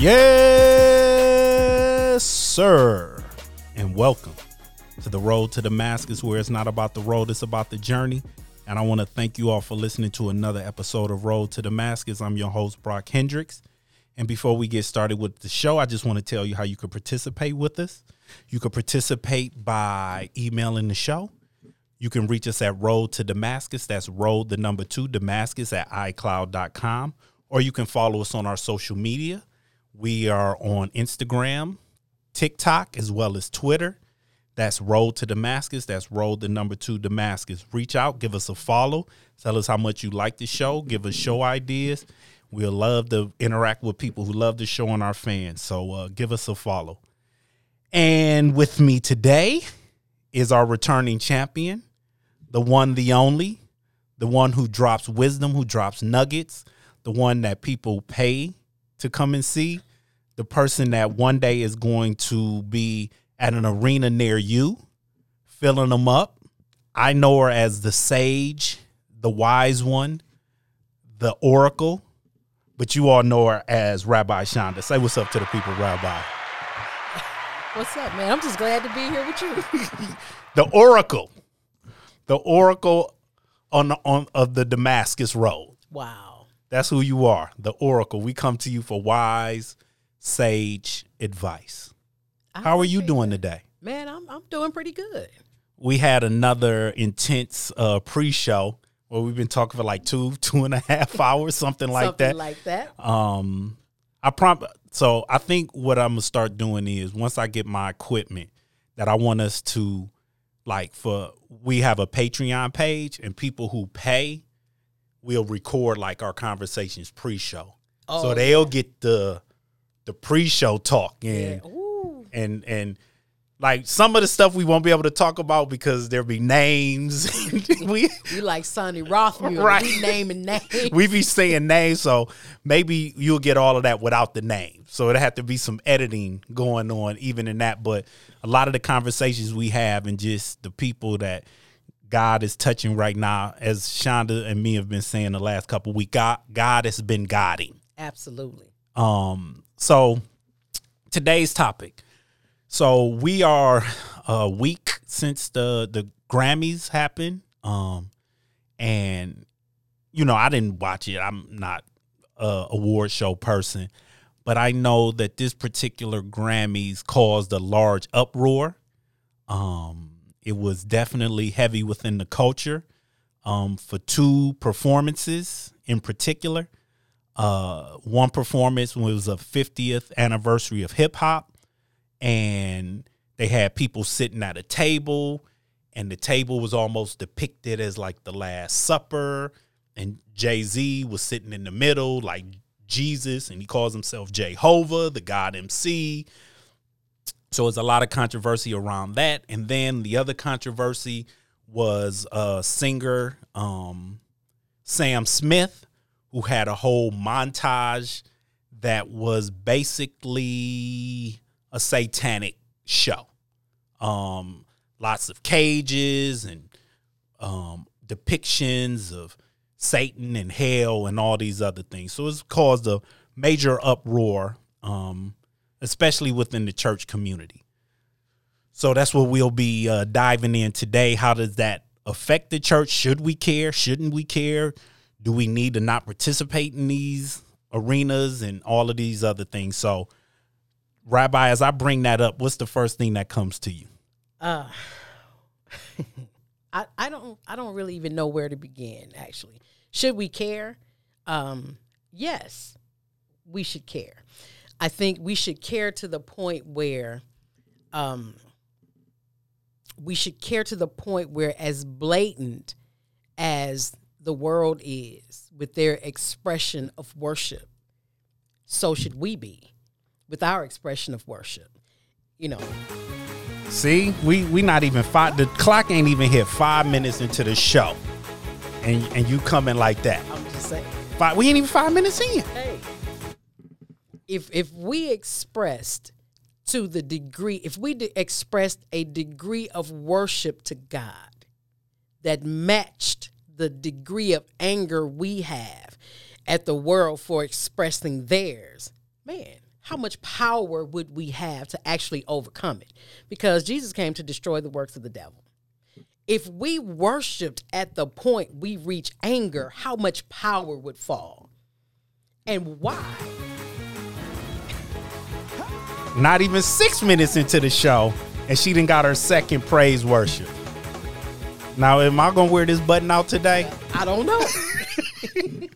Yes, sir. And welcome to the road to Damascus, where it's not about the road, it's about the journey. And I want to thank you all for listening to another episode of Road to Damascus. I'm your host, Brock Hendricks. And before we get started with the show, I just want to tell you how you can participate with us. You can participate by emailing the show. You can reach us at Road to Damascus. That's Road, the number two, Damascus at iCloud.com. Or you can follow us on our social media. We are on Instagram, TikTok, as well as Twitter. That's Road to Damascus. That's Road the number two Damascus. Reach out, give us a follow, tell us how much you like the show, give us show ideas. We'll love to interact with people who love the show and our fans. So uh, give us a follow. And with me today is our returning champion, the one, the only, the one who drops wisdom, who drops nuggets, the one that people pay to come and see, the person that one day is going to be at an arena near you, filling them up. I know her as the sage, the wise one, the oracle, but you all know her as Rabbi Shonda. Say what's up to the people, Rabbi. What's up, man? I'm just glad to be here with you. the oracle, the oracle on the, on of the Damascus Road. Wow, that's who you are, the oracle. We come to you for wise, sage advice. I How are you doing that. today? Man, I'm I'm doing pretty good. We had another intense uh, pre-show where we've been talking for like two two and a half hours, something like that. something that. Like that. Um, I prom. So I think what I'm gonna start doing is once I get my equipment, that I want us to like for we have a Patreon page and people who pay will record like our conversations pre-show. Oh, so they'll yeah. get the the pre-show talk and yeah. and and like some of the stuff we won't be able to talk about because there'll be names. we you like Sonny Rothmiller, right? We naming names. we be saying names, so maybe you'll get all of that without the name. So it'll have to be some editing going on even in that. But a lot of the conversations we have and just the people that God is touching right now, as Shonda and me have been saying the last couple weeks, God, God has been guiding. Absolutely. Um. So today's topic so we are a week since the the Grammys happened, um, and you know I didn't watch it. I'm not a award show person, but I know that this particular Grammys caused a large uproar. Um, it was definitely heavy within the culture um, for two performances in particular. Uh, one performance was a 50th anniversary of hip hop, and they had people sitting at a table and the table was almost depicted as like the last supper and jay-z was sitting in the middle like jesus and he calls himself jehovah the god mc so it's a lot of controversy around that and then the other controversy was a singer um, sam smith who had a whole montage that was basically a satanic show. Um, lots of cages and um, depictions of Satan and hell and all these other things. So it's caused a major uproar, um, especially within the church community. So that's what we'll be uh, diving in today. How does that affect the church? Should we care? Shouldn't we care? Do we need to not participate in these arenas and all of these other things? So Rabbi, as I bring that up, what's the first thing that comes to you? Uh, I, I don't I don't really even know where to begin. Actually, should we care? Um, yes, we should care. I think we should care to the point where, um, we should care to the point where, as blatant as the world is with their expression of worship, so should we be with our expression of worship. You know. See, we we not even five. The clock ain't even hit five minutes into the show, and and you coming like that. I'm just saying. Five, we ain't even five minutes in. Hey, if if we expressed to the degree, if we de- expressed a degree of worship to God that matched the degree of anger we have at the world for expressing theirs, man, how much power would we have to actually overcome it? Because Jesus came to destroy the works of the devil. If we worshiped at the point we reach anger, how much power would fall? And why? Not even six minutes into the show, and she didn't got her second praise worship. Now, am I gonna wear this button out today? I don't know.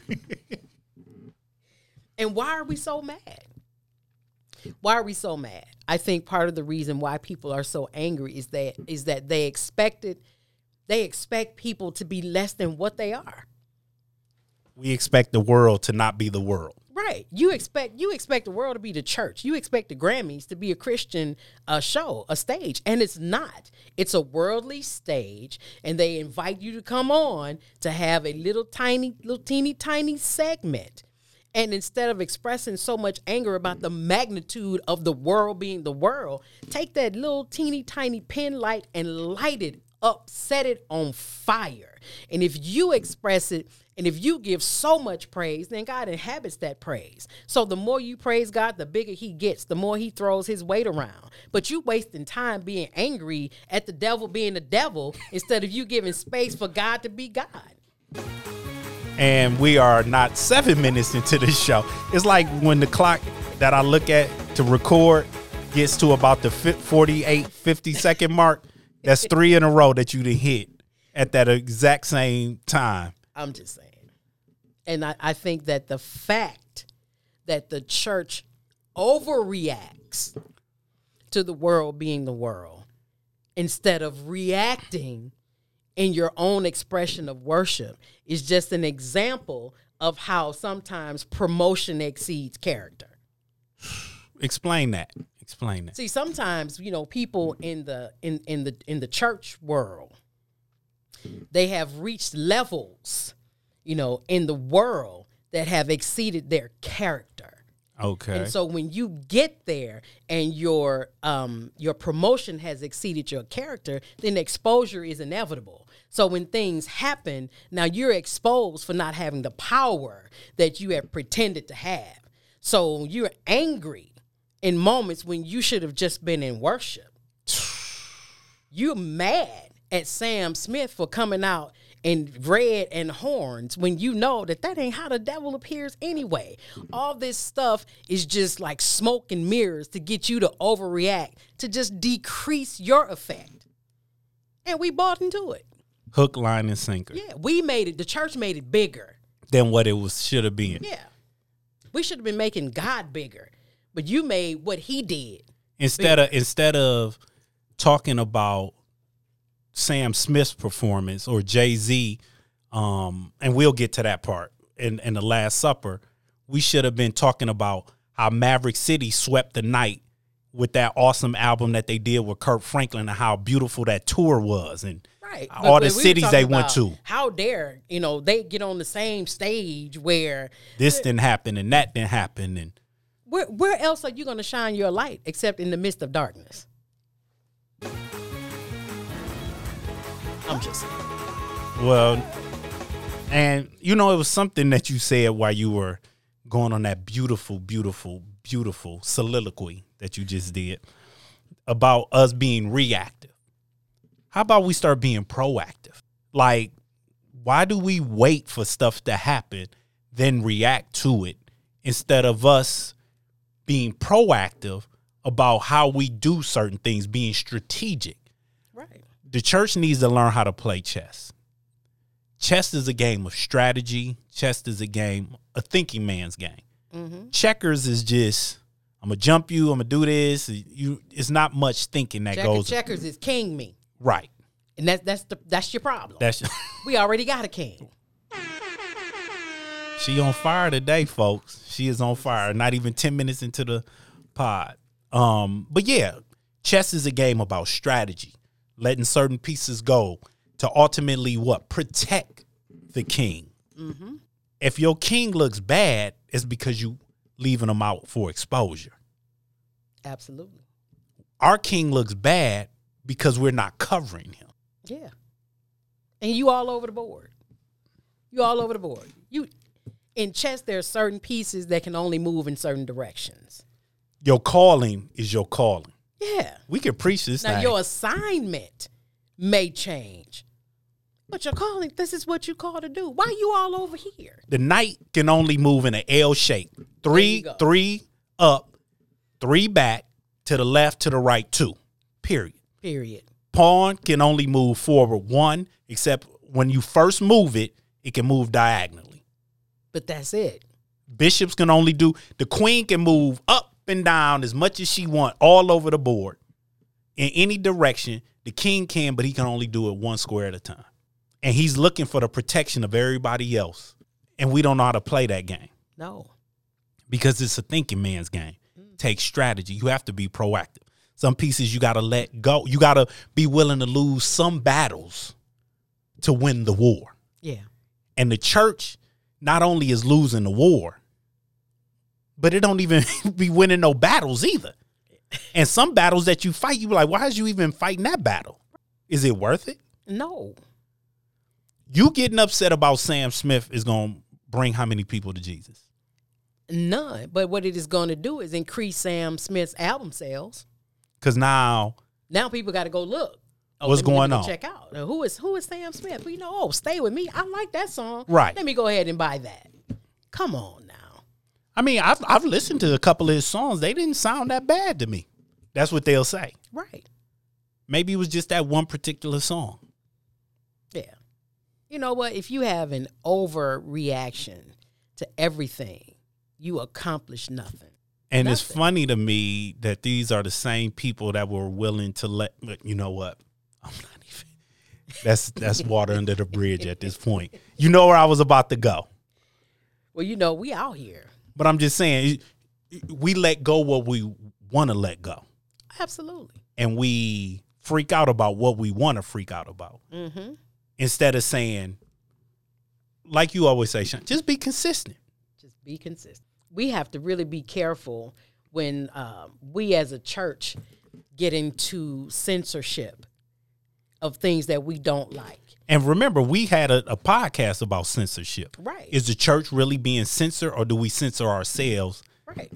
and why are we so mad? Why are we so mad? I think part of the reason why people are so angry is that is that they expected they expect people to be less than what they are. We expect the world to not be the world. Right. You expect you expect the world to be the church. You expect the Grammys to be a Christian uh, show, a stage, and it's not. It's a worldly stage, and they invite you to come on to have a little tiny, little teeny tiny segment. And instead of expressing so much anger about the magnitude of the world being the world, take that little teeny tiny pin light and light it up, set it on fire. And if you express it and if you give so much praise, then God inhabits that praise. So the more you praise God, the bigger he gets, the more he throws his weight around. But you wasting time being angry at the devil being the devil instead of you giving space for God to be God. And we are not seven minutes into the show. It's like when the clock that I look at to record gets to about the 48, 50 second mark. That's three in a row that you done hit at that exact same time. I'm just saying. And I, I think that the fact that the church overreacts to the world being the world instead of reacting in your own expression of worship is just an example of how sometimes promotion exceeds character. Explain that. Explain that. See, sometimes, you know, people in the in in the in the church world they have reached levels, you know, in the world that have exceeded their character. Okay. And so when you get there and your um your promotion has exceeded your character, then exposure is inevitable. So when things happen, now you're exposed for not having the power that you have pretended to have. So you're angry in moments when you should have just been in worship. You're mad at Sam Smith for coming out in red and horns when you know that that ain't how the devil appears anyway. All this stuff is just like smoke and mirrors to get you to overreact, to just decrease your effect. And we bought into it. Hook, line, and sinker. Yeah, we made it. The church made it bigger. Than what it was should have been. Yeah. We should have been making God bigger. But you made what he did. Instead of instead of talking about Sam Smith's performance or Jay Z, um, and we'll get to that part in, in the Last Supper. We should have been talking about how Maverick City swept the night with that awesome album that they did with Kirk Franklin and how beautiful that tour was and right. all but, the we cities they went to. How dare you know they get on the same stage where this didn't happen and that didn't happen and where where else are you going to shine your light except in the midst of darkness? I'm just saying. Well, and you know, it was something that you said while you were going on that beautiful, beautiful, beautiful soliloquy that you just did about us being reactive. How about we start being proactive? Like, why do we wait for stuff to happen, then react to it instead of us being proactive about how we do certain things, being strategic? The church needs to learn how to play chess. Chess is a game of strategy. Chess is a game, a thinking man's game. Mm-hmm. Checkers is just I'm gonna jump you. I'm gonna do this. You, it's not much thinking that Checker, goes. Checkers is king me. Right. And that's that's the that's your problem. That's we already got a king. She on fire today, folks. She is on fire. Not even ten minutes into the pod. Um, but yeah, chess is a game about strategy letting certain pieces go to ultimately what protect the king. Mm-hmm. If your king looks bad, it's because you leaving him out for exposure. Absolutely. Our king looks bad because we're not covering him. Yeah. And you all over the board. You all over the board. You in chess there are certain pieces that can only move in certain directions. Your calling is your calling. Yeah. We can preach this Now thing. your assignment may change. But your calling, this is what you call to do. Why you all over here? the knight can only move in an L shape. Three, three up, three back, to the left, to the right, two. Period. Period. Pawn can only move forward one, except when you first move it, it can move diagonally. But that's it. Bishops can only do the queen can move up and down as much as she want all over the board in any direction. The king can, but he can only do it one square at a time. And he's looking for the protection of everybody else. And we don't know how to play that game No. because it's a thinking man's game. Mm. Take strategy. You have to be proactive. Some pieces you got to let go. You got to be willing to lose some battles to win the war. Yeah. And the church not only is losing the war, but it don't even be winning no battles either. And some battles that you fight, you be like, why is you even fighting that battle? Is it worth it? No. You getting upset about Sam Smith is going to bring how many people to Jesus? None. But what it is going to do is increase Sam Smith's album sales. Because now Now people got to go look. Oh, What's let me- let going on? Check out Now, who is who is Sam Smith. We know. Oh, stay with me. I like that song. Right. Let me go ahead and buy that. Come on. I mean, I've I've listened to a couple of his songs. They didn't sound that bad to me. That's what they'll say. Right. Maybe it was just that one particular song. Yeah. You know what? If you have an overreaction to everything, you accomplish nothing. And it's funny to me that these are the same people that were willing to let. But you know what? I'm not even. That's that's water under the bridge at this point. You know where I was about to go, Well, you know, we out here. But I'm just saying we let go what we want to let go, Absolutely. and we freak out about what we want to freak out about. Mm-hmm. instead of saying, like you always say, Sean, just be consistent. Just be consistent. We have to really be careful when um, we as a church get into censorship of things that we don't like. And remember, we had a, a podcast about censorship. Right. Is the church really being censored, or do we censor ourselves right.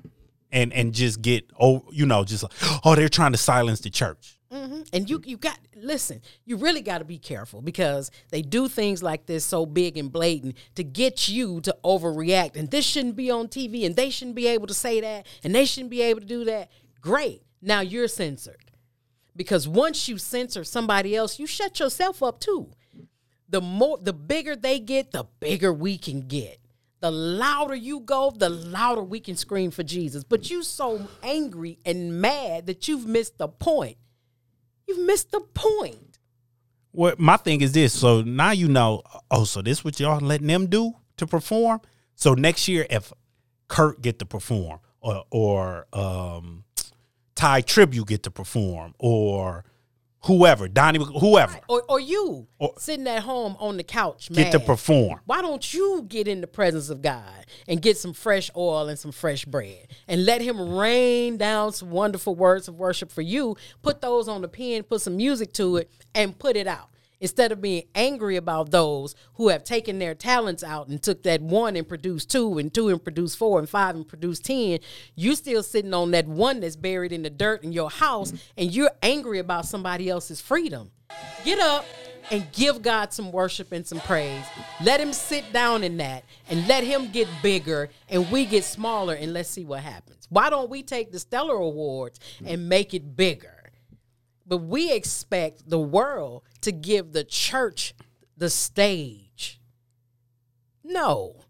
and and just get oh, you know, just like oh, they're trying to silence the church. hmm And you you got listen. You really got to be careful because they do things like this so big and blatant to get you to overreact. And this shouldn't be on TV, and they shouldn't be able to say that, and they shouldn't be able to do that. Great. Now you're censored because once you censor somebody else, you shut yourself up too. The more, the bigger they get, the bigger we can get. The louder you go, the louder we can scream for Jesus. But you so angry and mad that you've missed the point. You've missed the point. Well, my thing is this. So now you know. Oh, so this what y'all letting them do to perform. So next year, if Kurt get to perform, or or um, Tye Tribbett get to perform, or whoever, Donnie, whoever Or, or you Or- sitting at home on the couch, get to perform. Why don't you get in the presence of God and get some fresh oil and some fresh bread and let Him rain down some wonderful words of worship for you? Put those on the pen, put some music to it, and put it out. Instead of being angry about those who have taken their talents out and took that one and produced two, and two and produced four, and five and produced ten, you're still sitting on that one that's buried in the dirt in your house, and you're angry about somebody else's freedom. Get up and give God some worship and some praise. Let him sit down in that and let him get bigger and we get smaller and let's see what happens. Why don't we take the Stellar Awards and make it bigger? But we expect the world to give the church the stage. No.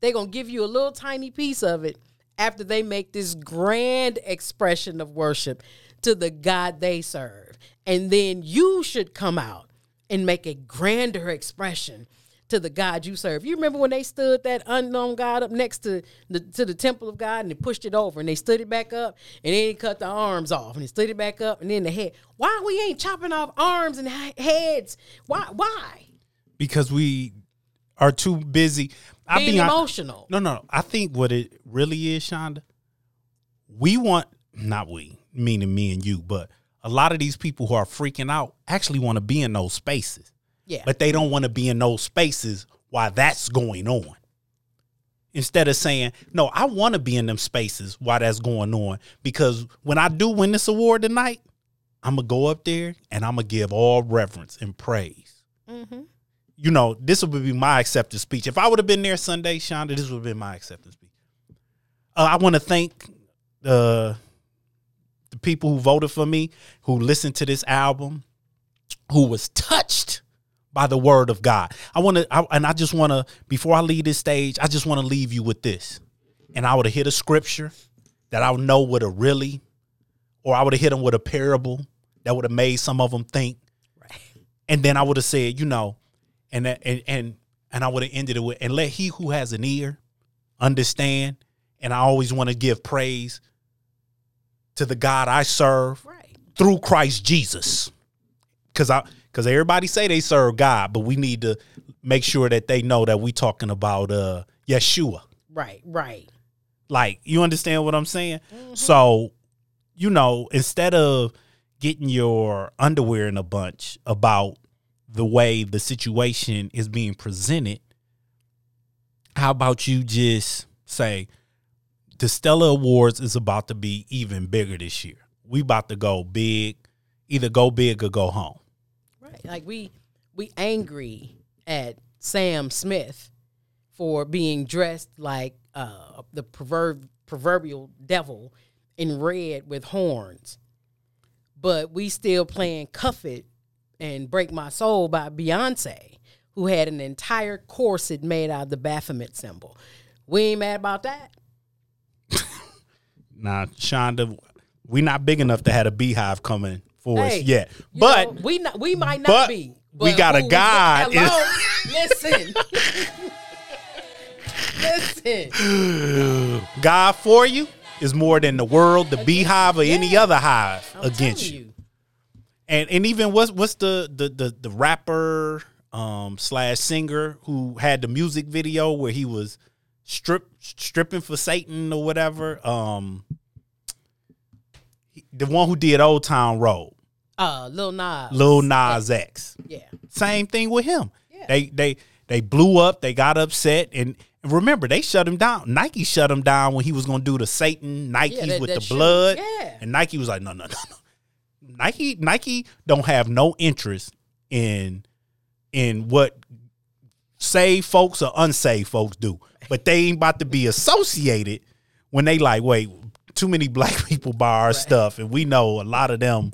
They're going to give you a little tiny piece of it after they make this grand expression of worship to the God they serve. And then you should come out and make a grander expression to the God you serve. You remember when they stood that unknown God up next to the to the temple of God and they pushed it over and they stood it back up and then they cut the arms off and they stood it back up and then the head. Why we ain't chopping off arms and heads? Why? Why? because we are too busy. I Being emotional. No, no. I think what it really is, Shonda, we want not we, meaning me and you, but a lot of these people who are freaking out actually want to be in those spaces, Yeah. but they don't want to be in those spaces while that's going on. instead of saying, no, I want to be in them spaces while that's going on. Because when I do win this award tonight, I'm going to go up there and I'm going to give all reverence and praise. Mm-hmm. You know, this would be my acceptance speech. If I would have been there Sunday, Shonda, this would have been my acceptance speech. Uh, I want to thank uh, the people who voted for me, who listened to this album, who was touched by the word of God. I want to, and I just want to, before I leave this stage, I just want to leave you with this. And I would have hit a scripture that I would know would have really, or I would have hit them with a parable that would have made some of them think. Right. And then I would have said, you know, and that, and and and I would have ended it with, and let he who has an ear understand. And I always want to give praise to the God I serve Right. through Christ Jesus. Cause I because everybody say they serve God, but we need to make sure that they know that we talking about uh Yeshua. Right. Right. Like, you understand what I'm saying? So, you know, instead of getting your underwear in a bunch about the way the situation is being presented, how about you just say the Stellar Awards is about to be even bigger this year. We about to go big, either go big or go home. Like we we angry at Sam Smith for being dressed like uh, the proverb, proverbial devil in red with horns, but we still playing "Cuff It" and "Break My Soul" by Beyonce, who had an entire corset made out of the Baphomet symbol. We ain't mad about that. Now, Shonda, we not big enough to have a beehive coming for Hey, us yet. But know, we not, we might not but be. we got a God Hello, listen, listen. God for you is more than the world, the beehive, or any other hive I'm against telling you. And and even what's what's the the the, the rapper um slash singer who had the music video where he was strip stripping for Satan or whatever. Um the one who did Old Town Road, Uh, Lil Nas. Lil Nas X. Yeah. Same thing with him. Yeah. They they they blew up. They got upset, and remember they shut him down. Nike shut him down when he was going to do the Satan Nikes Yeah, that- with that the blood. Yeah. And Nike was like, no, no, no, no. Nike Nike don't have no interest in in what saved folks or unsaved folks do, but they ain't about to be associated when they like, wait, too many black people buy our stuff, and we know a lot of them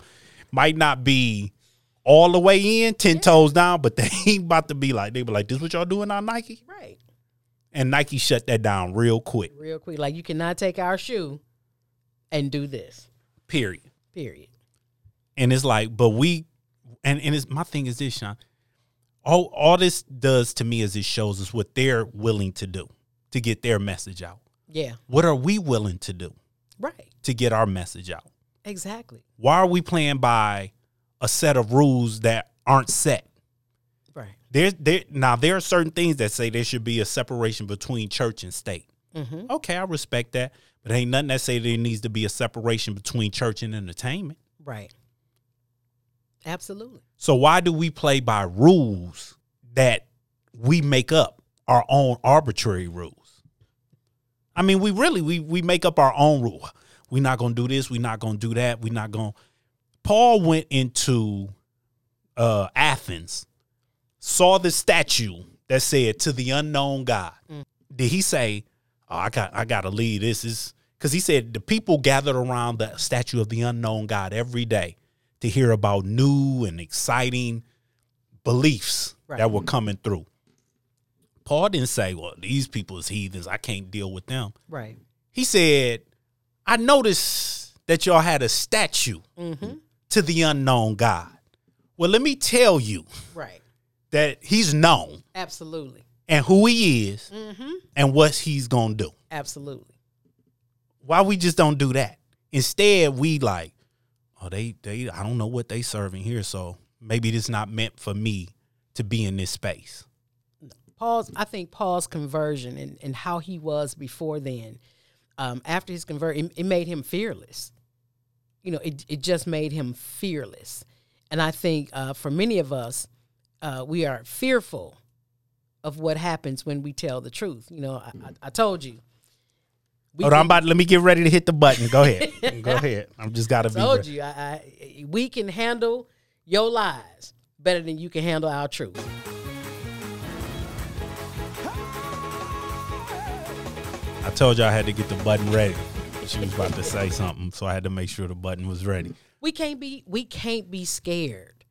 might not be all the way in, ten toes down, but they ain't about to be like they be like, this what y'all doing on Nike? Right. And Nike shut that down real quick. Real quick. Like you cannot take our shoe and do this. Period. Period. And it's like, but we and, and it's my thing is this, Sean. All all this does to me is it shows us what they're willing to do to get their message out. Yeah. What are we willing to do Right. to get our message out? Exactly. Why are we playing by a set of rules that aren't set? Right. There's there now there are certain things that say there should be a separation between church and state. Mm-hmm. Okay, I respect that, but ain't nothing that say there needs to be a separation between church and entertainment. Right. Absolutely. So why do we play by rules that we make up our own arbitrary rules? I mean, we really we we make up our own rule. We're not gonna do this. We're not gonna do that. We're not gonna. Paul went into uh, Athens, saw the statue that said "To the unknown God." Did he say, oh, "I got I got to leave"? This is because he said the people gathered around the statue of the unknown God every day to hear about new and exciting beliefs Right. that were coming through. Paul didn't say, "Well, these people is heathens. I can't deal with them." Right. He said, "I noticed that y'all had a statue Mm-hmm. to the unknown God." Well, let me tell you Right. that he's known Absolutely. and who he is Mm-hmm. and what he's going to do. Absolutely. Why we just don't do that? Instead, we like, oh, they they I don't know what they serving here, so maybe this not meant for me to be in this space. Paul's I think Paul's conversion and, and how he was before then, um, after his conversion, it, it made him fearless. You know, it it just made him fearless. And I think uh, for many of us, uh, we are fearful of what happens when we tell the truth. You know, I, I, I told you. Hold on, I'm about. Let me get ready to hit the button. Go ahead. Go ahead. I'm just got to be. told ready. you, I, I, we can handle your lies better than you can handle our truth. I told you I had to get the button ready. She was about to say something, so I had to make sure the button was ready. We can't be we can't be scared.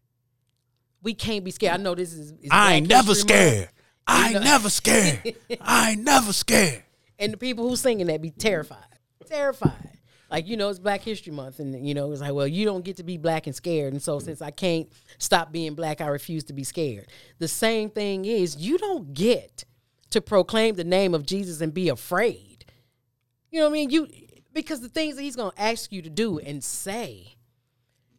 We can't be scared. I know this is. is I ain't never scared. I ain't never scared. I ain't never scared. and the people who singing that be terrified, terrified. Like you know, it's Black History Month, and you know, it's like, well, you don't get to be black and scared, and so since I can't stop being black, I refuse to be scared. The same thing is, you don't get to proclaim the name of Jesus and be afraid. You know what I mean? You because the things that He's going to ask you to do and say,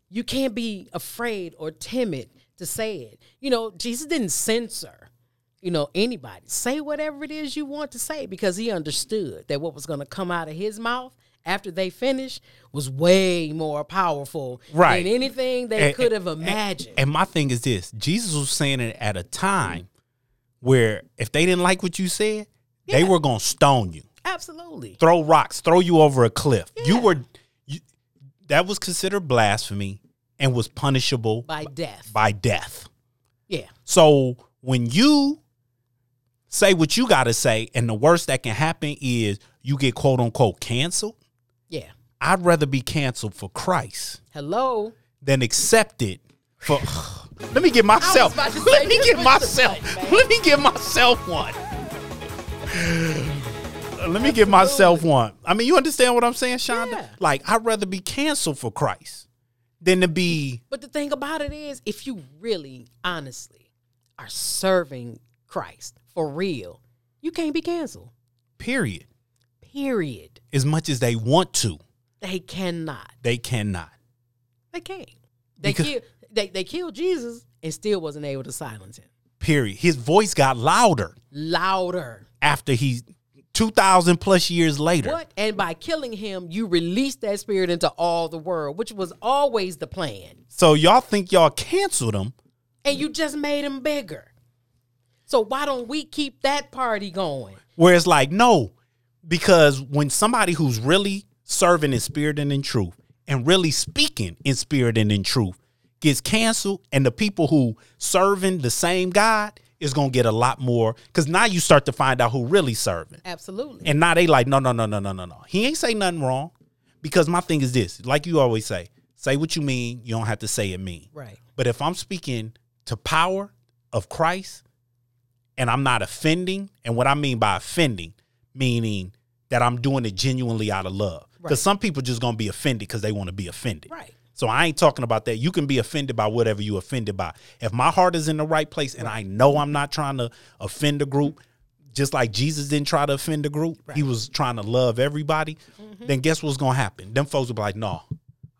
you can't be afraid or timid to say it. You know, Jesus didn't censor, you know, anybody. Say whatever it is you want to say because he understood that what was going to come out of his mouth after they finished was way more powerful Right. than anything they And- could have imagined. And my thing is this: Jesus was saying it at a time where if they didn't like what you said, they were gonna stone you, Absolutely. throw rocks, throw you over a cliff. You were you, that was considered blasphemy and was punishable By death. by death. yeah. So when you say what you got to say, and the worst that can happen is you get quote unquote canceled, Yeah. I'd rather be canceled for Christ Hello. than accepted for. Let me get myself. Let me get myself. Let me get myself one. Let me give myself one. I mean, you understand what I'm saying, Shonda? Yeah. Like, I'd rather be canceled for Christ than to be But the thing about it is, if you really, honestly are serving Christ for real, you can't be canceled. period. Period. As much as they want to, They cannot. they cannot. They can't. They Because- kill. They they killed Jesus and still wasn't able to silence him. Period. His voice got louder Louder. after he, 2,000 plus years later. What? And by killing him, you released that spirit into all the world, which was always the plan. So y'all think y'all canceled him? And you just made him bigger. So why don't we keep that party going? Where it's like, no, because when somebody who's really serving in spirit and in truth and really speaking in spirit and in truth gets canceled, and the people who serving the same God is gonna get a lot more because now you start to find out who really serving. Absolutely. And now they like, no, no, no, no, no, no, no. He ain't say nothing wrong. Because my thing is this, like you always say, say what you mean, you don't have to say it mean. right. But if I'm speaking to power of Christ and I'm not offending, and what I mean by offending, meaning that I'm doing it genuinely out of love. Because Right. some people just gonna be offended because they want to be offended. Right. So I ain't talking about that. You can be offended by whatever you offended by. If my heart is in the right place and I know I'm not trying to offend a group, just like Jesus didn't try to offend a group, he was trying to love everybody, Mm-hmm. then guess what's gonna happen? Them folks will be like, no,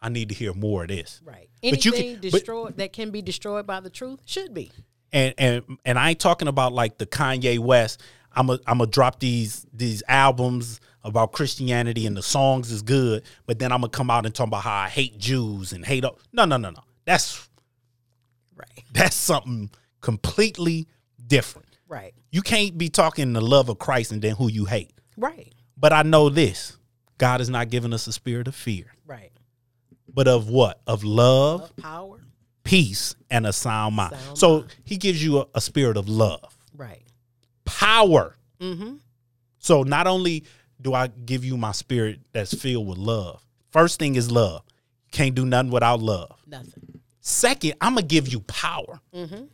I need to hear more of this. Right. But you Anything can- but- destroyed that can be destroyed by the truth should be. and and and I ain't talking about like the Kanye West. I'm a I'm gonna drop these these albums about Christianity and the songs is good, but then I'm gonna come out and talk about how I hate Jews and hate. No, no, no, no. That's Right. that's something completely different. Right. You can't be talking the love of Christ and then who you hate. Right. But I know this: God has not given us a spirit of fear, Right. but of what? Of love, Love, power. peace, and a sound mind. Sound so He gives you a, a spirit of love, Right. power. Mm-hmm. So not only do I give you my spirit that's filled with love, first thing is love. Can't do nothing without love. Nothing. Second, I'm gonna give you power. Mm-hmm.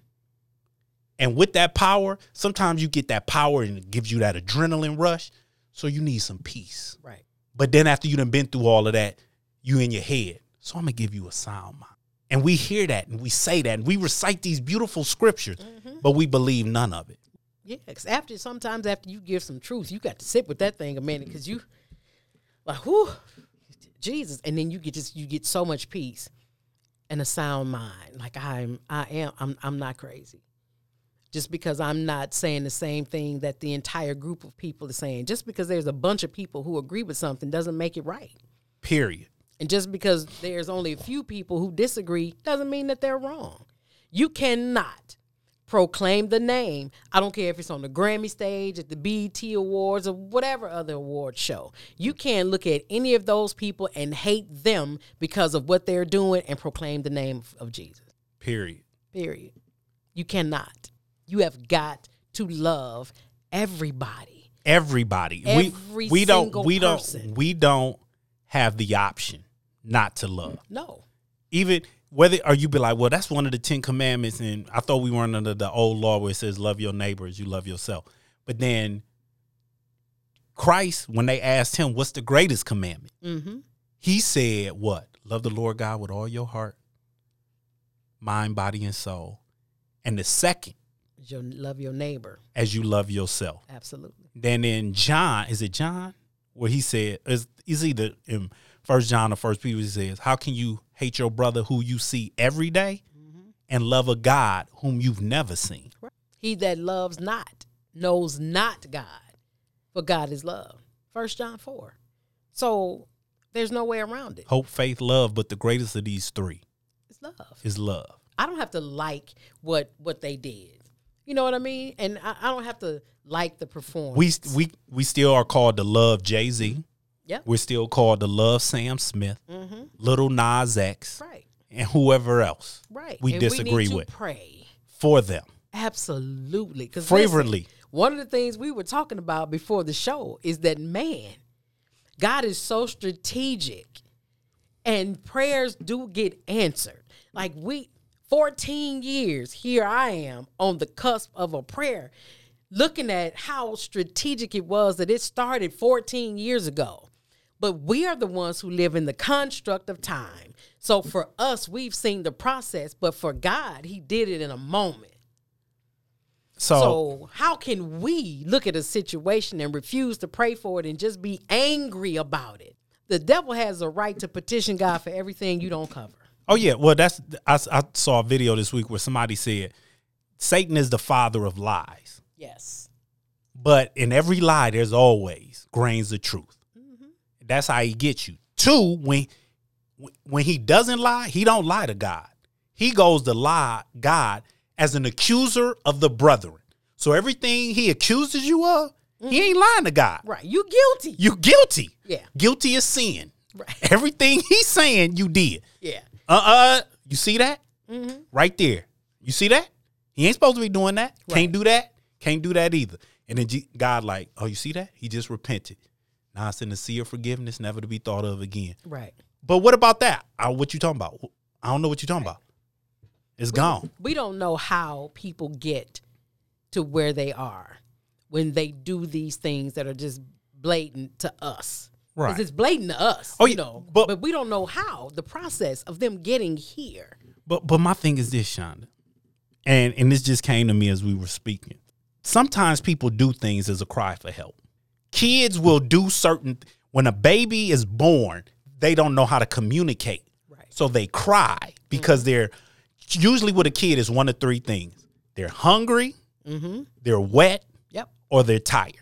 And with that power, sometimes you get that power and it gives you that adrenaline rush. So you need some peace. Right. But then after you done been through all of that, you in your head. So I'm gonna give you a sound mind. And we hear that and we say that and we recite these beautiful scriptures, but we believe none of it. Yeah. 'cause after sometimes after you give some truth, you got to sit with that thing a minute because you like, whoo, Jesus, and then you get just you get so much peace and a sound mind. Like I'm, I am, I'm, I'm not crazy. Just because I'm not saying the same thing that the entire group of people is saying, just because there's a bunch of people who agree with something doesn't make it right. Period. And just because there's only a few people who disagree doesn't mean that they're wrong. You cannot proclaim the name. I don't care if it's on the Grammy stage, at the BET Awards, or whatever other award show. You can't look at any of those people and hate them because of what they're doing and proclaim the name of Jesus. Period. Period. You cannot. You have got to love everybody. Everybody. Every we we don't we person. don't we don't have the option not to love. No. Even whether or you be like, well, that's one of the Ten Commandments, and I thought we weren't under the old law where it says love your neighbor as you love yourself. But then Christ, when they asked him, what's the greatest commandment? Mm-hmm. He said, what? Love the Lord God with all your heart, mind, body, and soul. And the second, You love your neighbor. as you love yourself. Absolutely. Then in John, is it John? Where he said, is is either in First John or First Peter, he says, How can you hate your brother who you see every day and love a God whom you've never seen? He that loves not knows not God, for God is love. First John 4. So there's no way around it. Hope, faith, love, but the greatest of these three is love. is love. I don't have to like what what they did. You know what I mean? And I, I don't have to like the performance. We we we still are called to love Jay Z. Yep. We're still called to love Sam Smith, Mm-hmm. Lil Nas X, right. and whoever else Right. we And disagree we need to with pray. for them. Absolutely. Because Fervently. one of the things we were talking about before the show is that man, God is so strategic and prayers do get answered. Like we 14 years, here I am on the cusp of a prayer, looking at how strategic it was that it started 14 years ago. But we are the ones who live in the construct of time. So for us, we've seen the process, but for God, He did it in a moment. So, So how can we look at a situation and refuse to pray for it and just be angry about it? The devil has a right to petition God for everything you don't cover. oh yeah, well that's I, I saw a video this week where somebody said Satan is the father of lies, Yes. but in every lie there's always grains of truth. That's how he gets you. Two, when when he doesn't lie, he don't lie to God. He goes to lie God as an accuser of the brethren. So everything he accuses you of, he ain't lying to God. Right. You guilty. You guilty. Yeah. Guilty of sin. Right. Everything he's saying, you did. Yeah. Uh uh You see that? Mm-hmm. Right there. You see that? He ain't supposed to be doing that. Right. Can't do that. Can't do that either. And then God, like, oh, you see that? He just repented. Now it's in the sea of forgiveness, never to be thought of again. Right. But what about that? Uh, what you talking about? I don't know what you talking about. It's gone. We don't know how people get to where they are when they do these things that are just blatant to us. Right. It's blatant to us. Oh, you yeah, know. but- But, we don't know how, the process of them getting here. But but my thing is this, Shonda, and and this just came to me as we were speaking. Sometimes people do things as a cry for help. Kids will do certain when a baby is born, they don't know how to communicate, Right. so they cry because they're usually with a kid is one of three things: they're hungry, Mm-hmm. they're wet, Yep. or they're tired.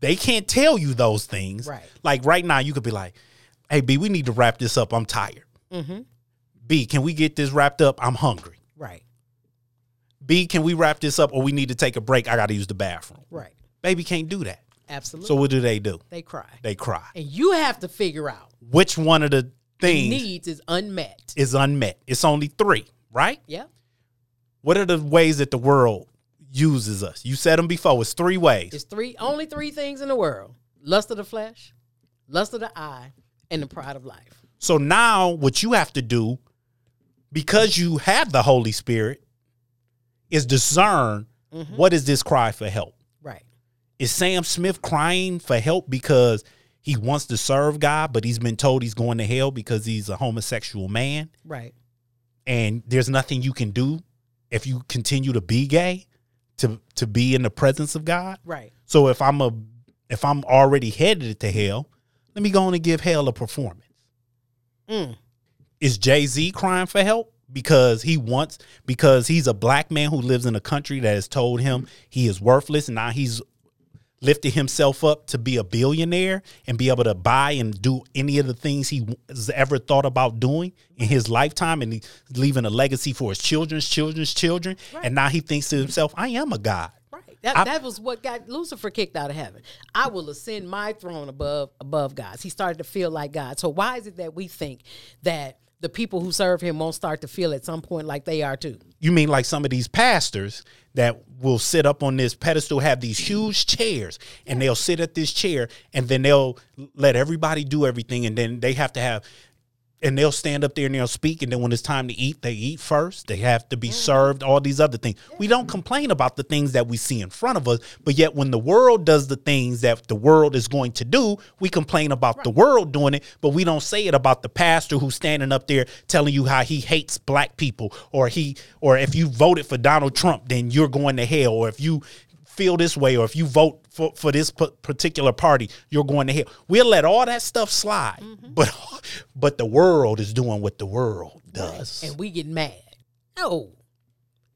They can't tell you those things. Right. Like right now, you could be like, "Hey, B, we need to wrap this up. I'm tired." Mm-hmm. B, can we get this wrapped up? I'm hungry. Right. B, can we wrap this up or we need to take a break? I got to use the bathroom. Right. Baby can't do that. Absolutely. So what do they do? they cry. They cry. and you have to figure out Which one of the things needs is unmet. is unmet? It's only three, right? Yeah. What are the ways that the world uses us? You said them before. It's three ways. It's three only three things in the world: lust of the flesh, lust of the eye, and the pride of life. So now what you have to do, because you have the Holy Spirit, is discern mm-hmm. what is this cry for help. Is Sam Smith crying for help because he wants to serve God, but he's been told he's going to hell because he's a homosexual man? Right. and there's nothing you can do if you continue to be gay to to be in the presence of God. Right. So if I'm a if I'm already headed to hell, let me go on and give hell a performance. Mm. Is Jay-Z crying for help because he wants because he's a black man who lives in a country that has told him he is worthless and now he's lifted himself up to be a billionaire and be able to buy and do any of the things he has ever thought about doing in his lifetime and leaving a legacy for his children's children's children Right. and now he thinks to himself i am a god Right. That, I- that was what got Lucifer kicked out of heaven. I will ascend my throne above above God's. He started to feel like God. So why is it that we think that the people who serve him won't start to feel at some point like they are too? You mean like some of these pastors that will sit up on this pedestal have these huge chairs and they'll sit at this chair and then they'll let everybody do everything and then they have to have and they'll stand up there and they'll speak and then when it's time to eat they eat first. They have to be served all these other things. We don't complain about the things that we see in front of us but yet when the world does the things that the world is going to do we complain about the world doing it but we don't say it about the pastor who's standing up there telling you how he hates black people or he or if you voted for Donald Trump then you're going to hell or if you feel this way or if you vote for, for this p- particular party you're going to hell we'll let all that stuff slide mm-hmm. but but the world is doing what the world does And we get mad. No.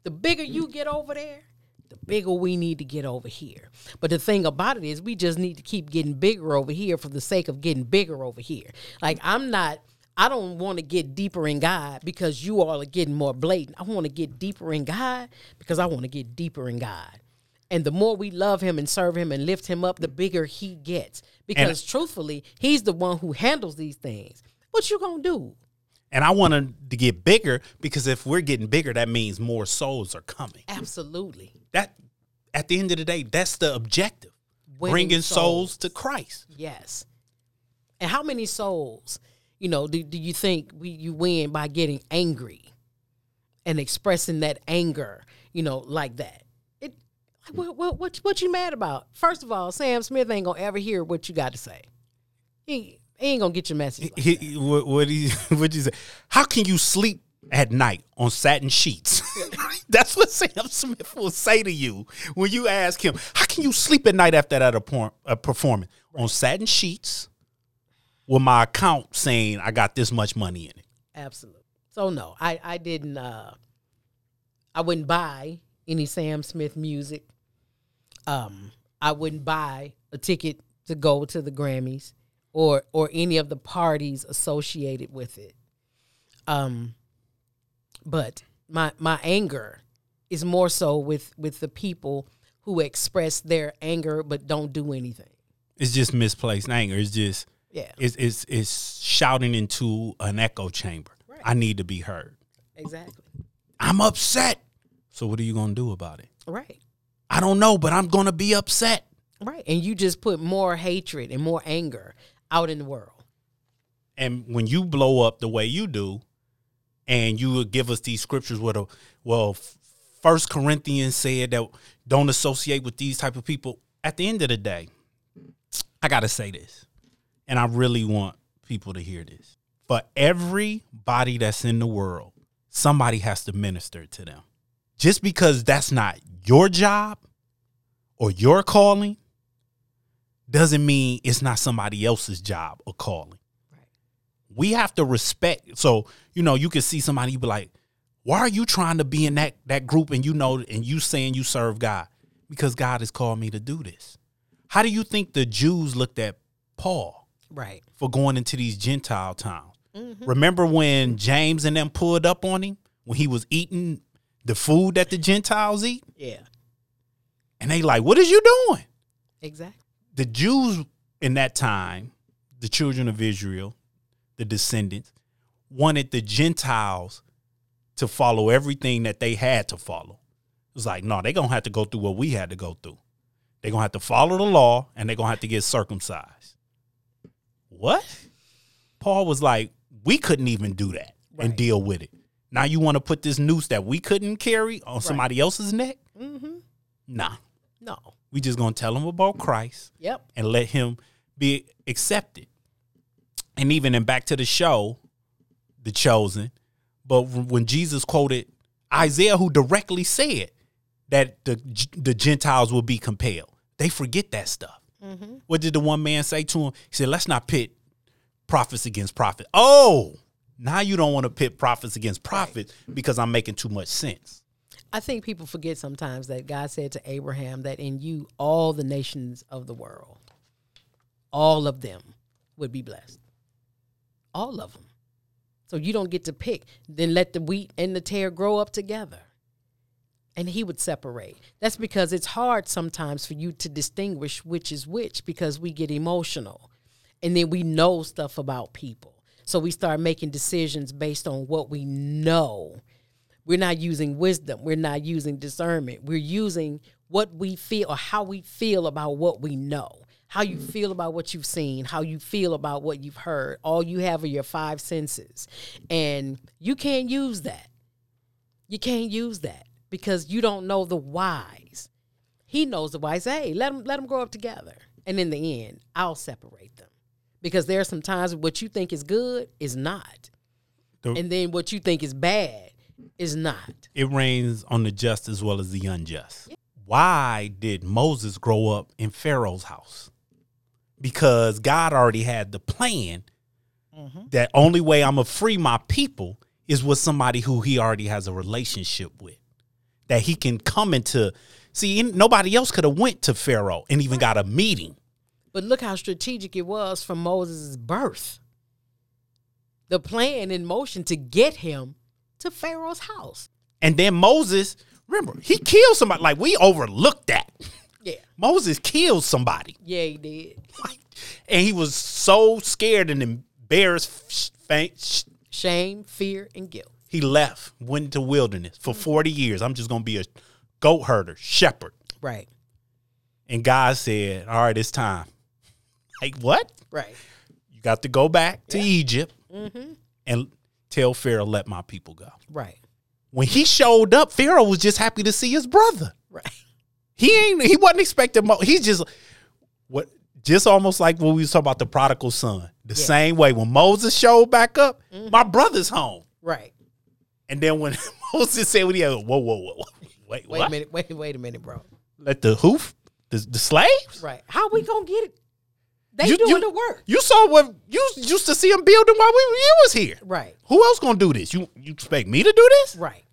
The bigger you get over there, the bigger we need to get over here. But the thing about it is we just need to keep getting bigger over here for the sake of getting bigger over here. Like I'm not I don't want to get deeper in God because you all are getting more blatant. I want to get deeper in God because I want to get deeper in God. And the more we love him and serve him and lift him up, the bigger he gets. Because truthfully, he's the one who handles these things. What you gonna do? and i wanted to get bigger because if we're getting bigger that means more souls are coming Absolutely. that at the end of the day that's the objective Winning bringing souls. souls. to christ Yes. And how many souls, you know, do, do you think we you win by getting angry and expressing that anger, you know, like that? What what what, what you mad about? First of all, Sam Smith ain't gonna ever hear what you got to say. He, he ain't gonna get your message. like He- what what he what you say? How can you sleep at night on satin sheets? That's what Sam Smith will say to you when you ask him, "How can you sleep at night after that appo- a performance on satin sheets with my account saying I got this much money in it?" Absolutely. So no, I I didn't. uh I wouldn't buy any Sam Smith music. Um, I wouldn't buy a ticket to go to the Grammys or or any of the parties associated with it. Um, but my my anger is more so with with the people who express their anger but don't do anything. It's just misplaced anger. It's just Yeah, it's it's, it's shouting into an echo chamber. Right. I need to be heard. exactly. I'm upset. So what are you gonna do about it? Right. I don't know, but I'm gonna be upset. Right. And you just put more hatred and more anger out in the world. And when you blow up the way you do, and you would give us these scriptures with a well, First Corinthians said that don't associate with these type of people. At the end of the day, I gotta say this, and I really want people to hear this. For everybody that's in the world, somebody has to minister to them. Just because that's not your job or your calling doesn't mean it's not somebody else's job or calling. Right. We have to respect. So, you know, you can see somebody you be like, why are you trying to be in that that group and you know and you saying you serve God? Because God has called me to do this. How do you think the Jews looked at Paul Right. for going into these Gentile towns? Mm-hmm. Remember when James and them pulled up on him when he was eating the food that the Gentiles eat? Yeah. And they like, what is you doing? Exactly. the Jews in that time, the children of Israel, the descendants, wanted the Gentiles to follow everything that they had to follow. It was like, no, they're gonna have to go through what we had to go through. They're gonna have to follow the law and they're gonna have to get circumcised. What? Paul was like, we couldn't even do that and deal with it. Now you want to put this noose that we couldn't carry on somebody else's neck? Mm-hmm. Nah. No. We just gonna tell them about Christ Yep. and let him be accepted. And even in back to the show, the chosen, but when Jesus quoted Isaiah, who directly said that the the Gentiles will be compelled, they forget that stuff. Mm-hmm. What did the one man say to him? He said, "Let's not pit prophets against prophets." Oh, now you don't want to pit prophets against prophets because I'm making too much sense. I think people forget sometimes that God said to Abraham that in you all the nations of the world, all of them would be blessed. All of them. So you don't get to pick. Then let the wheat and the tare grow up together. And he would separate. That's because it's hard sometimes for you to distinguish which is which because we get emotional. And then we know stuff about people. So we start making decisions based on what we know. We're not using wisdom. We're not using discernment. We're using what we feel or how we feel about what we know. How you feel about what you've seen, how you feel about what you've heard. All you have are your five senses. And you can't use that. You can't use that because you don't know the whys. He knows the whys. Hey, let them let them grow up together. And in the end, I'll separate them because there are some times what you think is good is not, The- and then what you think is bad is not. It rains on the just as well as the unjust. Why did Moses grow up in Pharaoh's house? Because God already had the plan mm-hmm. that only way I'm gonna free my people is with somebody who he already has a relationship with. That he can come into see nobody else could have went to Pharaoh and even got a meeting. But look how strategic it was from Moses' birth. The plan in motion to get him to Pharaoh's house. And then Moses, remember, he killed somebody. Like we overlooked that. Yeah. Moses killed somebody. Yeah, he did. Like, and he was so scared and embarrassed. Faint, Shame, fear, and guilt. he left, went into wilderness for forty years. I'm just gonna be a goat herder, shepherd. Right. And God said, "All right, it's time." Like what? Right. You got to go back to Egypt Mm-hmm. and tell Pharaoh, "Let my people go." Right. When he showed up, Pharaoh was just happy to see his brother. Right. He ain't. He wasn't expecting. Mo- he's just what. Just almost like when we was talking about the prodigal son. The Yeah. same way when Moses showed back up, mm-hmm. my brother's home. Right. And then when Moses said, "What he had?" Whoa, whoa, whoa, whoa. Wait, Wait what? a minute. Wait, wait a minute, bro. Let the hoof, the, the slaves. Right. How we gonna get it? They You- doing you- the work. You saw what you used to see them building while we you was here. Right. Who else gonna do this? You you expect me to do this? Right.